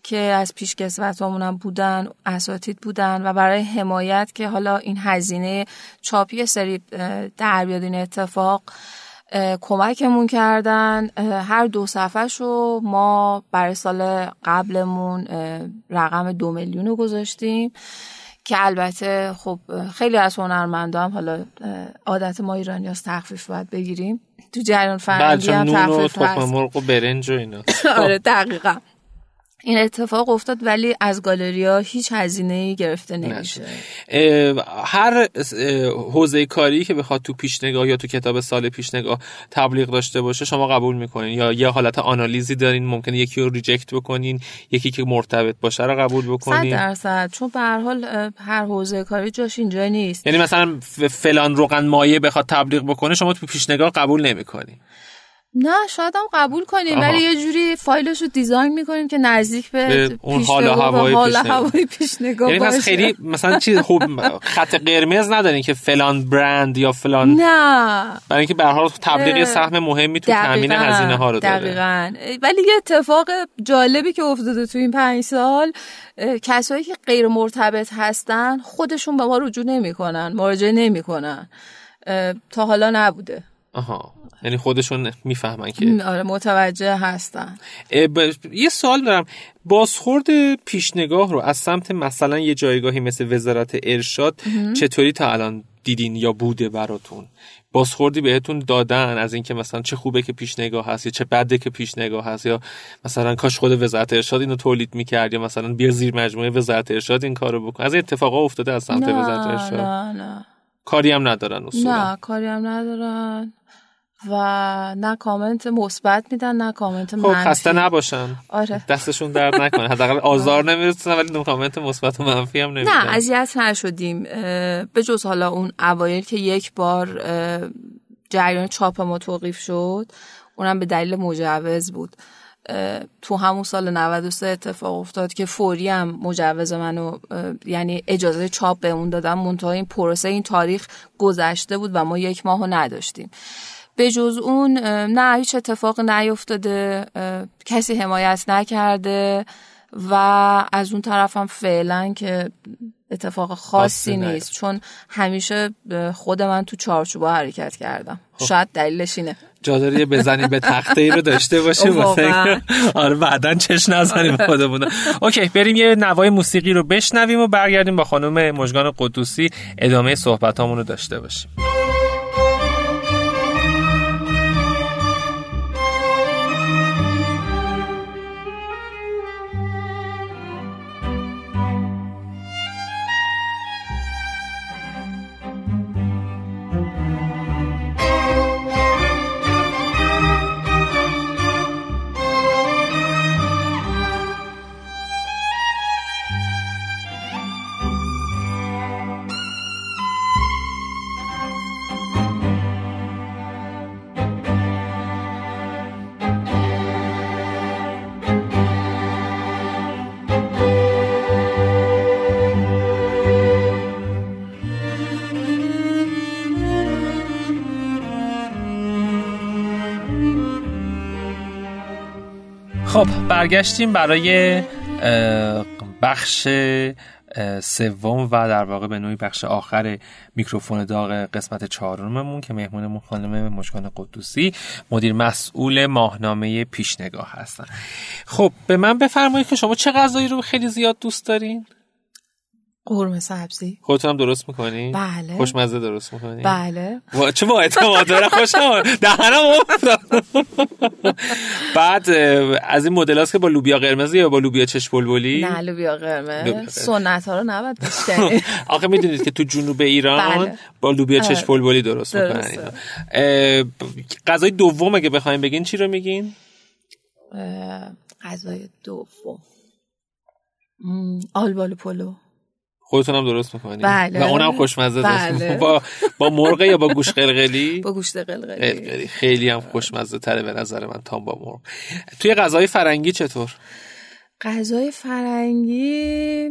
که از پیشکسوت هم بودن اساتید بودن و برای حمایت که حالا این هزینه چاپی سری در بیاد این اتفاق کمکمون کردن. هر دو صفحه شو ما برای سال قبلمون رقم دو میلیون رو گذاشتیم که البته خب خیلی از هنرمندا هم حالا عادت ما ایرانی هست تخفیف باید بگیریم. تو جریان فرنگی هم تخفیف هست. مرغ و برنج و اینا. آره دقیقا. این اتفاق افتاد ولی از گالریا هیچ هزینه گرفته نمیشه. هر حوزه کاری که بخواد تو پیشنگاه یا تو کتاب سال پیشنگاه تبلیغ داشته باشه شما قبول می‌کنین. یا یه حالت آنالیزی دارین ممکنه یکی رو reject بکنین یکی که مرتبط باشه رو قبول بکنین. 100 درصد. چون به هر حال هر حوزه کاری جاش اینجا نیست. یعنی مثلا فلان روغن مایه بخواد تبلیغ بکنه شما تو پیشنگاه قبول نمی‌کنین. نه شاید هم قبول کنیم ولی یه جوری فایلش رو design می‌کنیم که نزدیک به, اون حال هوای حال هوای پیشنگاه یعنی باشه. خیلی مثلا چیز خوب خط قرمز ندارین که فلان برند یا فلان نه. برای اینکه به هر حال تبلیغ سهم مهمی تو تامین هزینه ها رو داره. دقیقاً. ولی یه اتفاق جالبی که افتاده تو این پنج سال کسایی که غیر مرتبط هستن خودشون به ما رجوع نمی‌کنن مراجعه نمی‌کنن. تا حالا نبوده. آها. یعنی خودشون می‌فهمن که آره متوجه هستن. یه سوال دارم. بازخورد پیشنگاه رو از سمت مثلا یه جایگاهی مثل وزارت ارشاد چطوری تا الان دیدین یا بوده براتون؟ بازخوردی بهتون دادن از اینکه مثلا چه خوبه که پیشنگاه هست یا چه بده که پیشنگاه هست یا مثلا کاش خود وزارت ارشاد اینو تولید می‌کرد یا مثلا بیا زیر مجموعه وزارت ارشاد این کارو بکن. از این اتفاقا افتاده از سمت وزارت ارشاد. نه نه. کاری هم ندارن اصولا. نه کاری هم ندارن. و نه کامنت مثبت میدن نه کامنت خب خسته نباشن. آره. دستشون درد نکنه. حداقل آزار نمی‌رسن ولی نه کامنت مثبت و منفی هم نمیدن. نه اذیت نشدیم. به جز حالا اون اوایل که یک بار جریان چاپ ما توقیف شد اونم به دلیل مجوز بود. تو همون سال 93 اتفاق افتاد که فوری هم مجوز منو یعنی اجازه چاپ به اون دادم. منتها این پروسه این تاریخ گذشته بود و ما یک ماهو نداشتیم. به جز اون نه هیچ اتفاق نیفتاده کسی حمایت نکرده و از اون طرف هم فعلا که اتفاق خاصی نیست. چون همیشه خود من تو چارچوبا حرکت کردم. خب. شاید دلیلش اینه. جا داری بزنی به تخته ای رو داشته باشیم. آره بعدا چش نزنیم خودمون اوکی بریم یه نوای موسیقی رو بشنویم و برگردیم با خانم مجگان قدوسی ادامه صحبت رو داشته باشیم. خب برگشتیم برای بخش سوم و در واقع به نوعی بخش آخر میکروفون داغ قسمت چهارممون که مهمونمون خانم مشکان قدوسی مدیر مسئول ماهنامه پیشنگاه هستن. خب به من بفرمایید که شما چه غذایی رو خیلی زیاد دوست دارین؟ قرمه سبزی. خودتون هم درست می‌کنی؟ بله. خوشمزه درست می‌کنی؟ بله. چه با اعتماد داره؟ خوشم دهنم بعد از این مدل که با لوبیا قرمز یا با لوبیا چش بلبلی؟ نه لوبیا قرمز. سنت ها رو نباید بشکنی آخه می‌دونید که تو جنوب ایران بله. با لوبیا چش آره. بلبلی درست می‌کنن غذای دوم اگه بخوایم بگین چی رو میگین؟ غذای دوم. آلبالو پلو. خودتونم درست می‌کنی. بله. و اونم خوشمزه بله. با با مرغ یا با گوش قلقلی؟ با گوشت قلقلی. خیلی هم خوشمزه تره به نظر من تا با مرغ. توی غذای فرنگی چطور؟ غذای فرنگی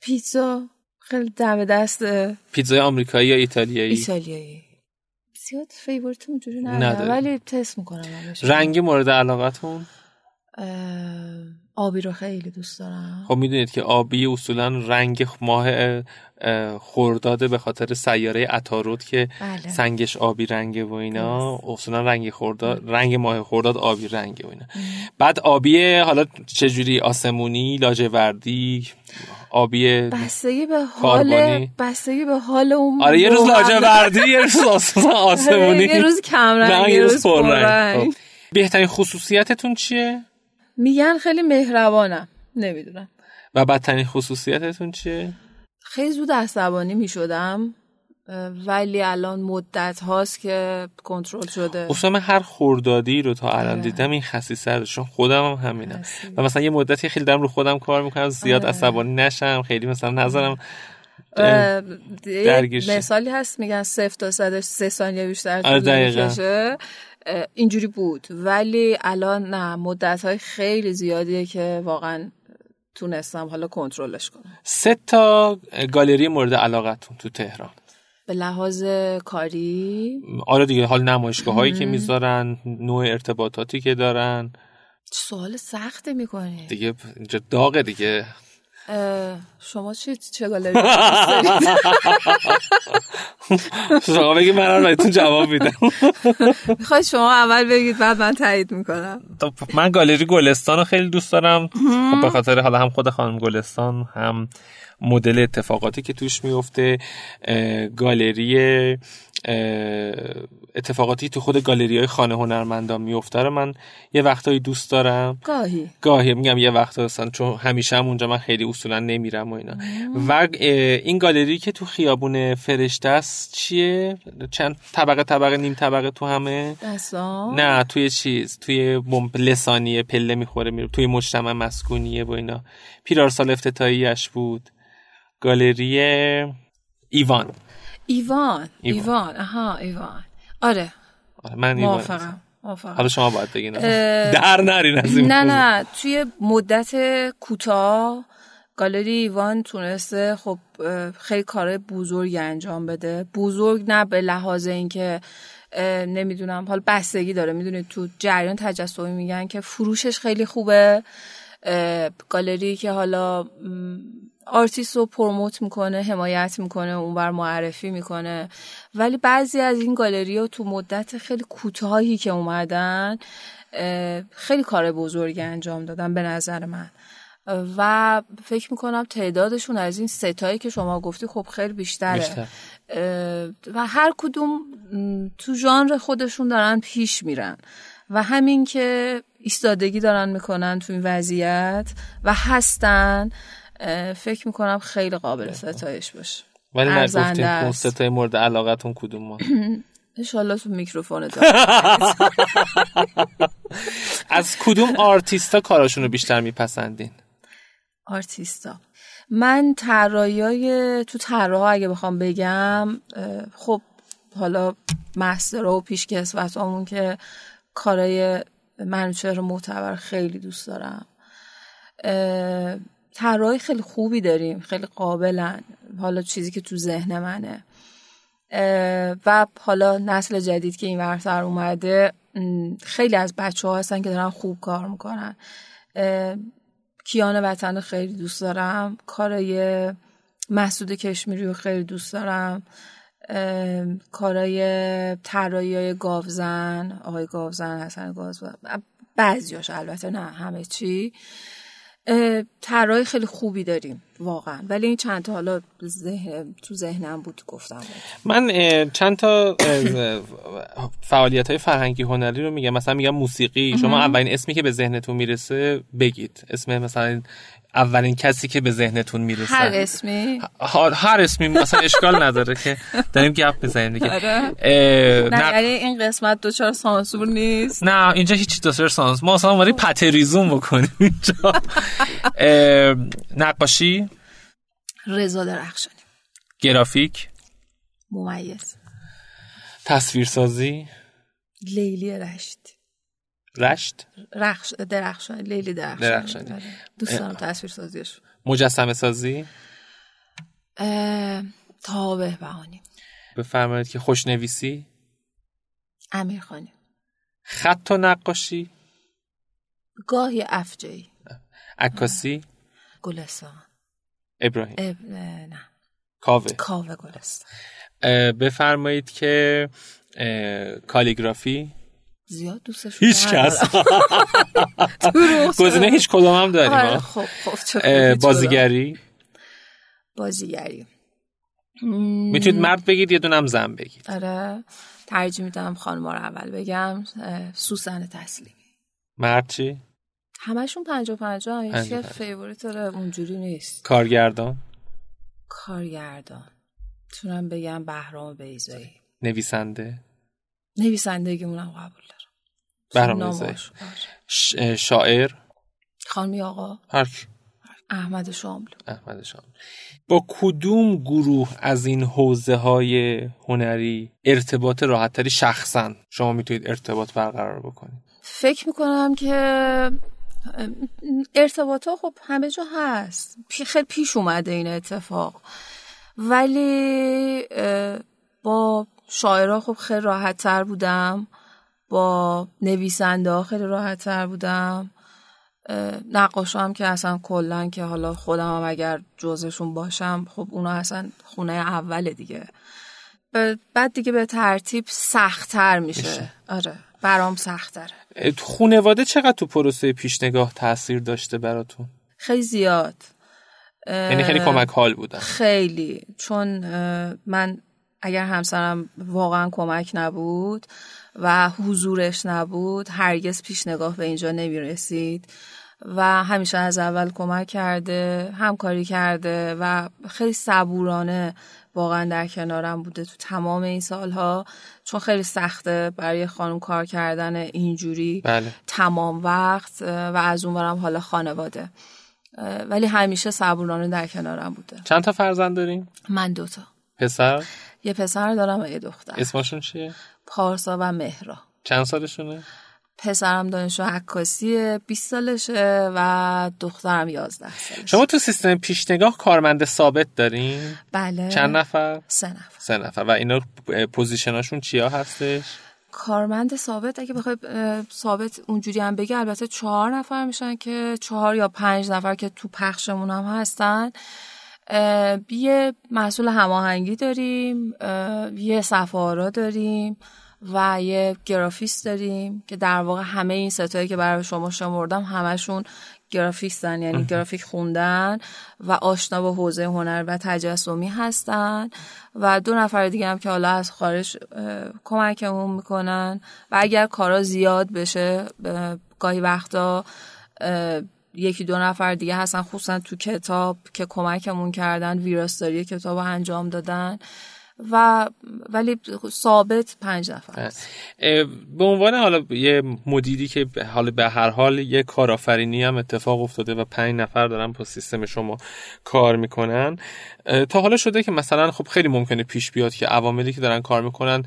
پیتزا. خیلی دم دست. پیتزای آمریکایی یا ایتالیایی؟ ایتالیایی. زیاد فیورت اونجوری نداره ولی تست می‌کنم رنگی مورد علاقتون؟ آبی رو خیلی دوست دارم. خب می‌دونید که آبی اصولا رنگ ماه خورداده به خاطر سیاره اتارود که بله. سنگش آبی رنگه و اینا. اصولا رنگ خورداد رنگ ماه خورداد آبی رنگه و اینا. بعد آبی حالا چجوری؟ آسمونی لاجوردی آبی بستگی به حال بستگی به حال اون آره یه روز لاجوردی یه روز آسمونی. یه روز کم رنگ یه روز پر رنگ خب. بهترین خصوصیتتون چیه؟ میگن خیلی مهربانم. نمی‌دونم. و بدترین خصوصیتتون چیه؟ خیلی زود عصبانی می‌شدم ولی الان مدت هاست که کنترل شده. اصلا من هر خوردادی رو تا الان آره. دیدم این خصیصه چون خودم هم همینم. و مثلا یه مدتی خیلی دارم رو خودم کار می‌کنم زیاد آره. عصبانی نشم خیلی مثلا نظرم مثالی هست میگن صفر تا صدش سه ثانیه بیشتر آره اینجوری بود. ولی الان نه مدت های خیلی زیادیه که واقعا تونستم حالا کنترلش کنم. سه تا گالری مورد علاقتون تو تهران. به لحاظ کاری؟ آره دیگه حال نمایشگاه هایی که می‌ذارن نوع ارتباطاتی که دارن. سوال سخته می‌کنی. دیگه اینجا داغه دیگه. شما چی چه گالری شما بگید من بهتون جواب میدم. می‌خوای شما اول بگید بعد من تایید می‌کنم. من گالری گلستان رو خیلی دوست دارم. خب به خاطر حالا هم خود خانم گلستان هم مدل اتفاقاتی که توش میفته گالری اتفاقاتی تو خود گالری های خانه هنرمندان میفته رو من یه وقتایی دوست دارم. گاهی. گاهی. میگم یه وقتا اصلا چون همیشه هم اونجا من خیلی اصولا نمیرم و اینا. و این گالری که تو خیابون فرشته است چیه؟ چند طبقه طبقه نیم طبقه تو همه؟ دستان نه توی چیز توی بمب لسانیه پله می‌خوره میره توی مجتمع مسکونیه و اینا. پیرارسال افتتاحیش بود. گالری ایوان. ایوان. ایوان. ایوان. آها ایوان. آره. آره، من موافقم موافقم. حالا شما باید بگین. اه، در نرین از این نه. نه توی مدت کوتاه گالری ایوان تونسته خب خیلی کار بزرگی انجام بده. بزرگ نه به لحاظ اینکه نمی‌دونم حال بستگی داره. می‌دونید تو جریان تجسمی میگن که فروشش خیلی خوبه. گالری که حالا آرتیست رو promote می‌کنه حمایت می‌کنه اونور معرفی می‌کنه. ولی بعضی از این گالری ها تو مدت خیلی کوتاهی که اومدن خیلی کار بزرگی انجام دادن به نظر من. و فکر می‌کنم تعدادشون از این سه‌تایی که شما گفتی خب خیلی بیشتره. بیشتر. و هر کدوم تو ژانر خودشون دارن پیش میرن. و همین که ایستادگی دارن می‌کنن تو این وضعیت و هستن. فکر می‌کنم خیلی قابل ستایش باشه. ولی نگفتین اون. ستای مورد علاقتون کدوم ما؟ انشالله تو میکروفون از کدوم آرتیستا کاراشون رو بیشتر میپسندین؟ آرتیستا. من طراحیای تو طراح اگه بخوام بگم خب حالا مسترها و پیشکسوتامون که کارای منوچهر معتبر خیلی دوست دارم. طراحی خیلی خوبی داریم خیلی قابلن. حالا چیزی که تو ذهن منه. و حالا نسل جدید که این ورتر اومده خیلی از بچه ها هستن که دارن خوب کار می‌کنن. کیان وطن رو خیلی دوست دارم. کارای محسود کشمیری رو خیلی دوست دارم. کارای طراحی های گاوزن. آقای گاوزن حسن گاوزن بعضیاش البته نه همه چی. اه، طراحی خیلی خوبی داریم واقعا. ولی این چند تا حالا ذهن تو ذهنم بود گفتم. من چند تا فعالیت های فرهنگی هنری رو میگم. مثلا میگم موسیقی. شما اولین اسمی که به ذهنتون می‌رسه بگید. اسم مثلا اولین کسی که به ذهنتون می‌رسه. هر اسمی. هر, اسمی مثلا اشکال نداره که داریم گپ می‌زنیم دیگه. آره. نه نق- یعنی این قسمت دوچار سانسور نیست. نه اینجا هیچ دوستر سانس ما اصلا اومدیم پتریزون بکنیم اینجا. نقاشی؟ رضا درخشانی. گرافیک؟ ممیز. تصویرسازی؟ لیلی رشت رشت؟ رخش درخشانی لیلی درخشانی, درخشانی. آره. دوست دارم تصویر سازیش. مجسمه سازی؟ تابه بهانی بفرمایید که خوشنویسی؟ امیر خانی. خط و نقاشی؟ گاهی افجایی عکاسی؟ گلستان. ابراهیم. اب... نه. کاوه. کاوه گلستان. بفرمایید که اه، calligraphy؟ زیاد دوستش هیچ کس. گزینه هیچ کدوم هم داریم آره. خب خب. بازیگری؟ بازیگری. می‌تونید مرد بگید یه دونم زن بگید. آره ترجیح میدم خانم رو اول بگم. سوسن تسلیمی مرد چی؟ همشون پنجا پنجا. هیچ. favorite داره اونجوری نیست. کارگردان؟ کارگردان. تونم بگم بهرام بیزایی نویسنده؟ نویسندگیمونم قبول اه، شاعر. خانمی آقا. هر؟ احمد شاملو. احمد شام با کدوم گروه از این حوزه های هنری ارتباط راحتتری شخصا شما می‌تونید ارتباط برقرار بکنید؟ فکر می‌کنم که ارتباط ها خب همه جا هست. خیلی پیش اومده این اتفاق. ولی با شاعرها خب خیلی راحت تر بودم. با نویسنده ها خیلی راحت تر بودم. نقاش هم که اصلا کلا که حالا خودم هم اگر جزشون باشم خب اونا اصلا خونه اوله دیگه. بعد دیگه به ترتیب سختتر میشه. آره برام تو خونواده چقدر تو پروسه پیشنگاه تاثیر داشته براتون؟ خیلی زیاد. یعنی خیلی کمک حال بودن. خیلی. چون من اگر همسرم واقعا کمک نبود و حضورش نبود هرگز پیش نگاه به اینجا نمی رسید و همیشه از اول کمک کرده همکاری کرده و خیلی صبورانه واقعا در کنارم بوده تو تمام این سالها چون خیلی سخته برای خانم کار کردن اینجوری بله. تمام وقت و از اونورم حالا خانواده ولی همیشه صبورانه در کنارم بوده چند تا فرزند داریم؟ من دوتا پسر؟ یه پسر دارم و یه دختر اسمشون چیه؟ پارسا و مهرا چند سالشونه؟ پسرم دانشجو عکاسی 20 سالشه و دخترم 11 سالشه شما تو سیستم پیشنگاه کارمند ثابت دارین؟ بله چند نفر؟ سه نفر سه نفر و اینا پوزیشناشون چیا هستش؟ کارمند ثابت اگه بخوای ثابت اونجوری هم بگه البته چهار نفر میشن که چهار یا پنج نفر که تو پخشمون هم هستن یه مسئول هماهنگی داریم یه سفارا داریم و یه گرافیست داریم که در واقع همه این ستایی که برای شما شمردم همشون گرافیستن یعنی گرافیک خوندن و آشنا با حوزه هنر و تجسمی هستن و دو نفر دیگه هم که حالا از خارج کمکمون می‌کنن و اگر کارا زیاد بشه گاهی وقتا یکی دو نفر دیگه هستن خصوصا تو کتاب که کمکمون کردن ویراستاری کتاب انجام دادن. و ولی ثابت پنج نفر به عنوان حالا یه مدیری که حالا به هر حال یه کارآفرینی هم اتفاق افتاده و پنج نفر دارن با سیستم شما کار می‌کنن تا حالا شده که مثلا خب خیلی ممکنه پیش بیاد که عواملی که دارن کار می‌کنن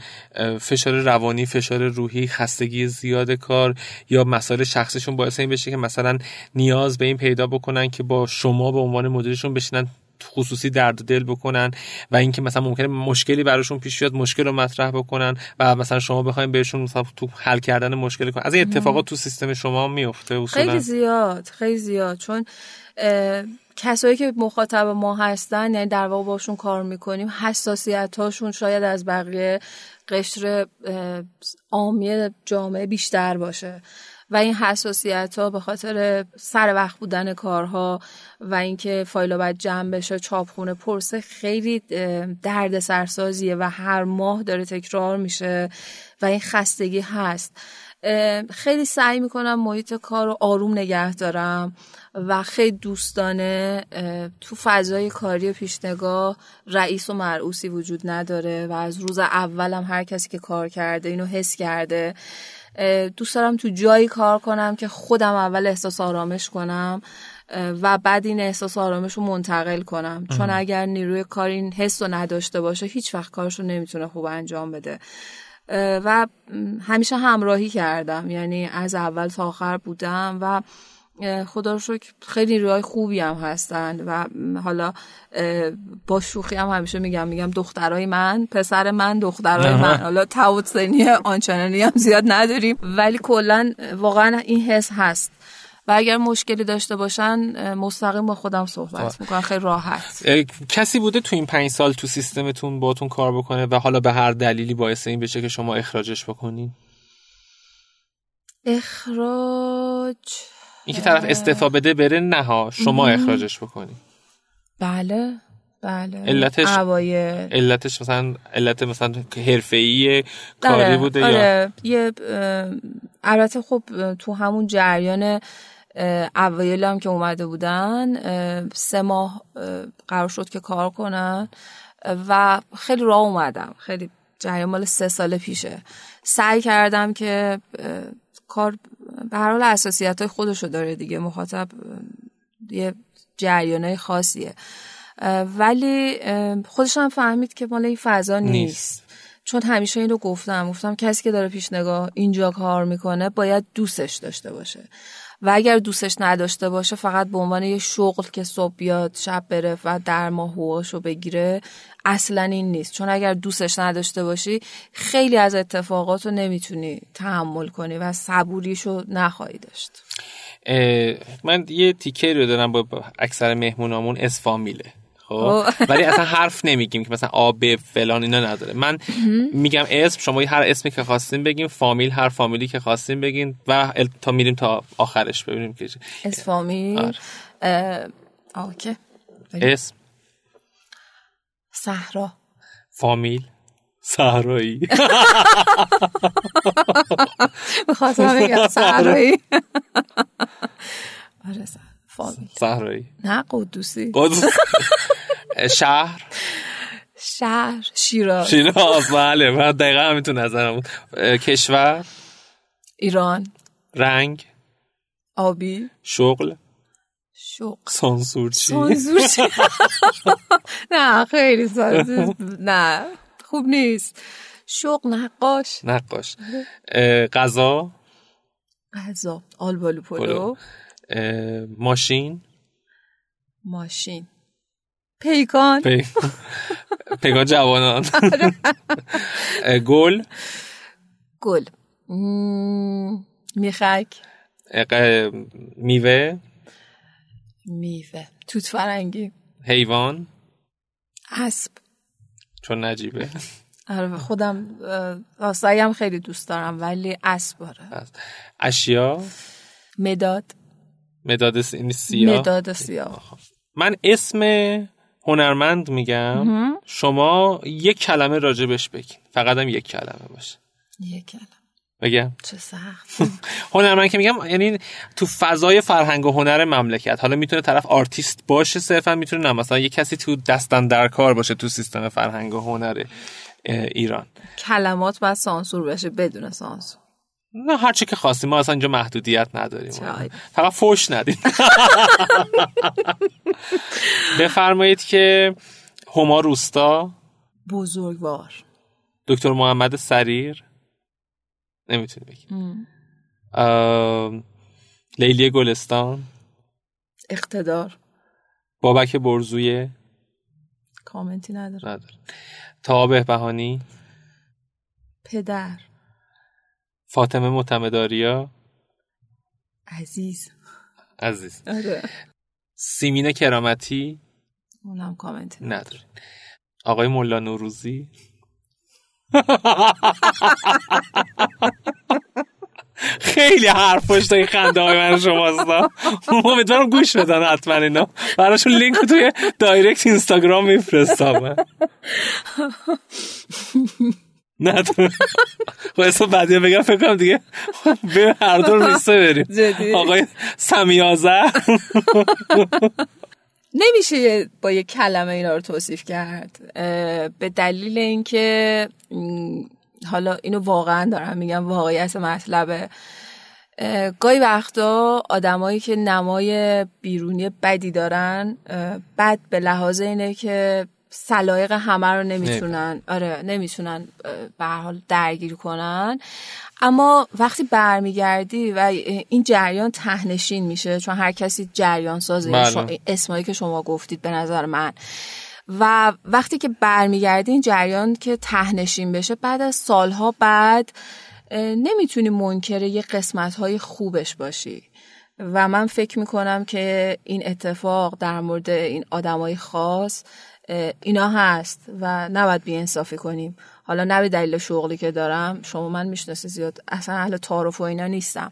فشار روانی فشار روحی خستگی زیاد کار یا مسائل شخصیشون باعث این بشه که مثلا نیاز به این پیدا بکنن که با شما به عنوان مدیرشون بشینن خصوصی درد دل بکنن و اینکه مثلا ممکنه مشکلی براشون پیش بیاد مشکل رو مطرح بکنن و مثلا شما بخواید بهشون مثلا تو حل کردن مشکل کنن از این اتفاقات تو سیستم شما میفته اصولا. خیلی زیاد خیلی زیاد. چون کسایی که مخاطب ما هستن یعنی در واقع باشون کار می‌کنیم حساسیت هاشون شاید از بقیه قشر عامی جامعه بیشتر باشه. و این حساسیت ها به خاطر سر وقت بودن کارها و اینکه فایل باید جمع بشه چاپخونه پرسه خیلی درد سرسازیه و هر ماه داره تکرار میشه و این خستگی هست. خیلی سعی می‌کنم محیط کار رو آروم نگه دارم و خیلی دوستانه تو فضای کاری و پیشنگاه رئیس و مرعوسی وجود نداره و از روز اولم هر کسی که کار کرده اینو حس کرده. دوست دارم تو جایی کار کنم که خودم اول احساس آرامش کنم و بعد این احساس آرامش رو منتقل کنم. چون اگر نیروی کار این حس رو نداشته باشه هیچ وقت کارش رو نمی‌تونه خوب انجام بده. و همیشه همراهی کردم. یعنی از اول تا آخر بودم و خدا رو شکر خیلی نیروهای خوبی هم هستن و حالا با شوخی هم همیشه میگم میگم دخترای من پسر من دخترای من. حالا تفاوت سنی آنچنانی هم زیاد نداریم. ولی کلا واقعا این حس هست. و اگر مشکلی داشته باشن مستقیم با خودم صحبت می‌کنن خیلی راحت. کسی بوده تو این پنج سال تو سیستمتون باتون کار بکنه و حالا به هر دلیلی باعث این بشه که شما اخراجش بکنین؟ اخراج اینکه طرف استعفا بده بره نه ها شما اخراجش بکنی. بله بله. علتش اوایل. علتش مثلا علت مثلا حرفه‌ای کاری آره، بوده آره. یه البته خب تو همون جریان اوایل هم که اومده بودن سه ماه قرار شد که کار کنن و خیلی راه اومدم. خیلی جریان مال سه سال پیشه. سعی کردم که کار به هر حال اساسیت های خودشو داره دیگه مخاطب یه جریان خاصیه ولی خودش هم فهمید که مال این فضا نیست. نیست. چون همیشه اینو گفتم گفتم کسی که داره پیش نگاه اینجا کار می‌کنه باید دوستش داشته باشه و اگر دوستش نداشته باشه فقط به عنوان یه شغل که صبح بیاد شب بره و در ماه هواشو بگیره اصلا این نیست. چون اگر دوستش نداشته باشی خیلی از اتفاقات رو نمی‌تونی تحمل کنی و صبوریشو نخواهی داشت. من یه تیکه رو دارم با اکثر مهمونامون اسفامیله. خب. ولی اصلا حرف نمیگیم که مثلا آب فلان اینا نداره. من میگم اسم شما هر اسمی که خواستین بگیم فامیل هر فامیلی که خواستین بگین و تا میریم تا آخرش ببینیم که اسم فامیل. اوکی. اسم. صحرا. فامیل. صحرایی. بخواستم بگم صحرایی. آره. فامیل. صحرایی نه قدوسی. قدس شهر. شهر. شیراز. شیراز. بله من دقیقا همین نظرم بود. کشور. ایران. رنگ. آبی. شغل. شغل سانسورچی؟ سانسور چی؟ نه خیلی سانسور. نه خوب نیست. شغل نقاش. نقاش. غذا. غذا. آلبالو پلو. ماشین. ماشین. پیکان. پی... پیکان جوانان. اه، گل. گل. میخک. میوه. میوه. توت فرنگی. حیوان. اسب. چون نجیبه. آره خودم هم خیلی دوست دارم ولی اسب آره. هست. اشیا. مداد. مداد سیاه. مداد سیاه. من اسم هنرمند میگم. شما یک کلمه راجبش بگین. فقط هم یک کلمه باشه. یک کلمه. بگم. چه سخت. هنرمند که میگم یعنی تو فضای فرهنگ و هنر مملکت حالا می‌تونه طرف آرتیست باشه صرفا می‌تونه نه. مثلا یه کسی تو دست اندر کار باشه تو سیستم فرهنگ و هنر ایران. کلمات باید سانسور بشه بدون سانسور. نه هر چی که خواستیم ما اصلا اینجا محدودیت نداریم. فقط فوش ندیم. بفرمایید که هما روستا بزرگوار. دکتر محمد سریر. نمی‌تونی بگی. لیلی گلستان. اقتدار. بابک برزوی. کامنتی نداره. نداره. تا بهبهانی پدر. فاطمه متمداریا عزیز. عزیز. آره. سیمین کرامتی؟ اونم کامنتی نداره. نداره. آقای ملا نوروزی؟ خیلی حرف پشت این خنده های من شماست امیدوارم گوش بدن حتما اینا. براشون لینک رو توی دایرکت اینستاگرام میفرستم. نه تو خب اسم بعدی بگم فکر کنم دیگه به هر دو ریسه بریم؟ آقای سمیازه. نمیشه با یه کلمه اینا رو توصیف کرد. به دلیل اینکه حالا اینو واقعا دارم میگم واقعیت مطلبه. اه، گاهی وقتا آدمایی که نمای بیرونی بدی دارن بد به لحاظ اینه که سلایق همه رو نمی‌تونن آره نمی‌تونن به حال درگیر کنن. اما وقتی برمیگردی و این جریان تهنشین میشه چون هر کسی جریان سازه بله. اسمایی که شما گفتید به نظر من. و وقتی که برمیگردی این جریان که تهنشین بشه بعد از سالها بعد نمی‌تونی منکر یه قسمت های خوبش باشی. و من فکر می‌کنم که این اتفاق در مورد این آدمای خاص اینا هست و نباید بیانصافی کنیم. حالا نه به دلیل شغلی که دارم شما من می‌شناسی زیاد اصلا اهل تعارف و اینا نیستم.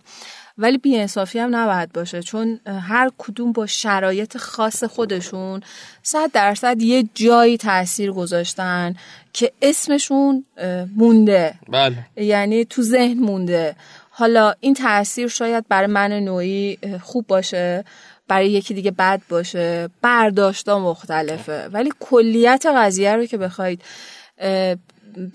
ولی بیانصافی هم نباید باشه چون هر کدوم با شرایط خاص خودشون صد درصد یه جایی تاثیر گذاشتن که اسمشون مونده. بله. یعنی تو ذهن مونده. حالا این تاثیر شاید برای من نوعی خوب باشه. برای یکی دیگه بد باشه. برداشتا مختلفه. ولی کلیت قضیه رو که بخواید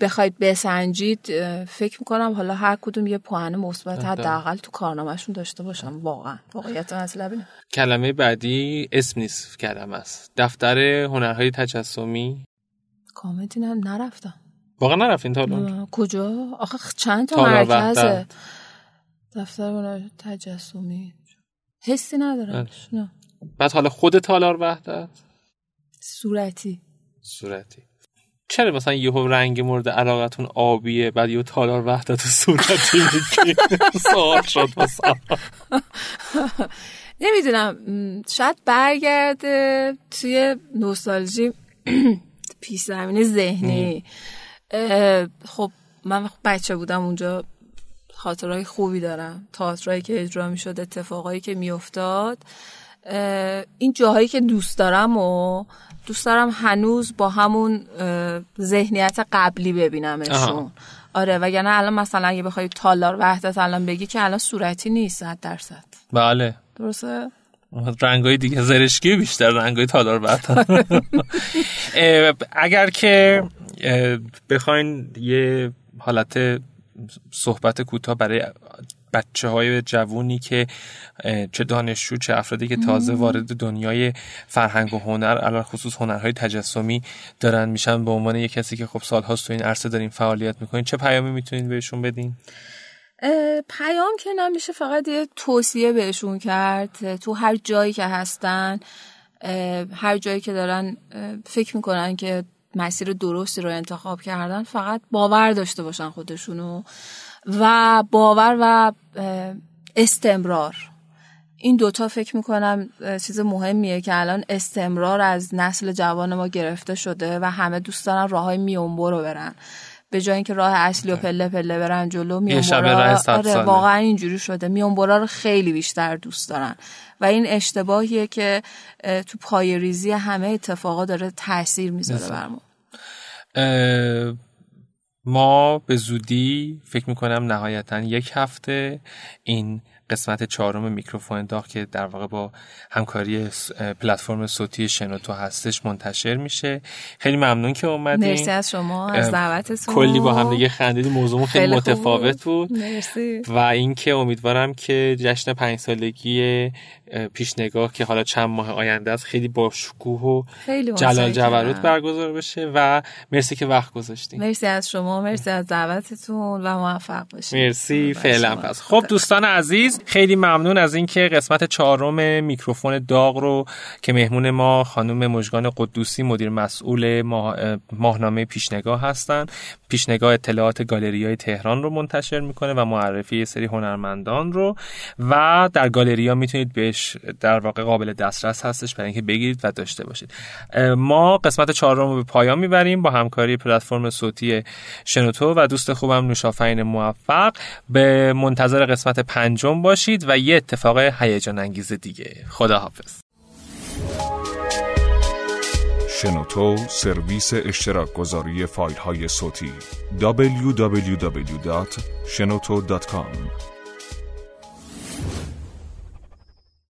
بخواید بسنجید فکر می‌کنم حالا هر کدوم یه پوان مثبت حداقل تو کارنامهشون داشته باشن واقعا. واقعیت اینه. کلمه بعدی اسم نیست کلمه است. دفتر هنرهای تجسمی. کامنتی هم نرفتم. واقعا نرفتین تا کجا؟ آخه چند تا مرکزه. دفتر هنر تجسمی. حسی ندارم. نه. بعد حالا خود تالار وحدت؟ صورتی. صورتی. چرا مثلا یهو رنگ مورد علاقتون آبیه بعد یهو تالار وحدت و صورتی میگی؟ سوال شد مثلا. نمی‌دونم. شاید برگرده توی نوستالژی پیش زمینه ذهنی. خب من بچه بودم اونجا خاطرهای خوبی دارم تئاترایی که اجرا می‌شد اتفاقایی که میافتاد. این جاهایی که دوست دارم و دوست دارم هنوز با همون ذهنیت قبلی ببینمشون. آره وگرنه الان مثلا اگه بخوای تالار وحدت الان بگی که الان صورتی نیست صد درصد. بله. درسته؟ رنگای دیگه زرشکی بیشتر رنگای تالار وحدت. اگر که بخواین یه حالت صحبت کوتاه برای بچه های جوونی که چه دانشجو چه افرادی که تازه وارد دنیای فرهنگ و هنر علاوه خصوص هنرهای تجسمی دارن میشن. به عنوان یک کسی که خب سالهاست تو این عرصه دارین فعالیت می‌کنین چه پیامی می‌تونین بهشون بدین؟ پیام که نمیشه فقط یه توصیه بهشون کرد تو هر جایی که هستن هر جایی که دارن فکر می‌کنن که مسیر درستی رو انتخاب کردن فقط باور داشته باشن خودشونو و باور و استمرار. این دوتا فکر می‌کنم چیز مهمیه که الان استمرار از نسل جوان ما گرفته شده و همه دوست دارن راه های میونبو رو برن. به جای اینکه راه اصلی و پله پله برن جلو میونبورا آره واقعا اینجوری شده. میونبورا رو خیلی بیشتر دوست دارن. و این اشتباهیه که تو پای ریزی همه اتفاقا داره تاثیر می‌ذاره بر ما ما به زودی فکر می‌کنم نهایتا یک هفته این قسمت چهارم میکروفون داغ که در واقع با همکاری پلتفرم صوتی شنوتو هستش منتشر میشه. خیلی ممنون که اومدین. مرسی از شما از دعوتتون. کلی با هم دیگه خندیدیم موضوع خیلی, خیلی متفاوت بود. مرسی. و اینکه امیدوارم که جشن پنج سالگی پیشنگاه که حالا چند ماه آینده است خیلی با شکوه و جلال جبروت برگزار بشه و مرسی که وقت گذاشتین. مرسی از شما مرسی از دعوتتون و موفق باشید مرسی فعلا پس. خب دوستان عزیز خیلی ممنون از اینکه قسمت چهارم میکروفون داغ رو که مهمون ما خانم مجگان قدوسی مدیر مسئول ماهنامه پیشنگاه هستن. پیشنگاه اطلاعات گالری های تهران رو منتشر می‌کنه و معرفی سری هنرمندان رو. و در گالری ها می‌تونید بهش در واقع قابل دسترس هستش برای اینکه بگیرید و داشته باشید. ما قسمت چهارم رو به پایان می‌بریم با همکاری پلتفرم صوتی شنوتو و دوست خوبم نوشافین موفق. به منتظر قسمت پنجم باشید و یه اتفاق هیجان انگیز دیگه. خداحافظ. شنوتو سرویس اشتراک گذاری فایل های صوتی www.shenoto.com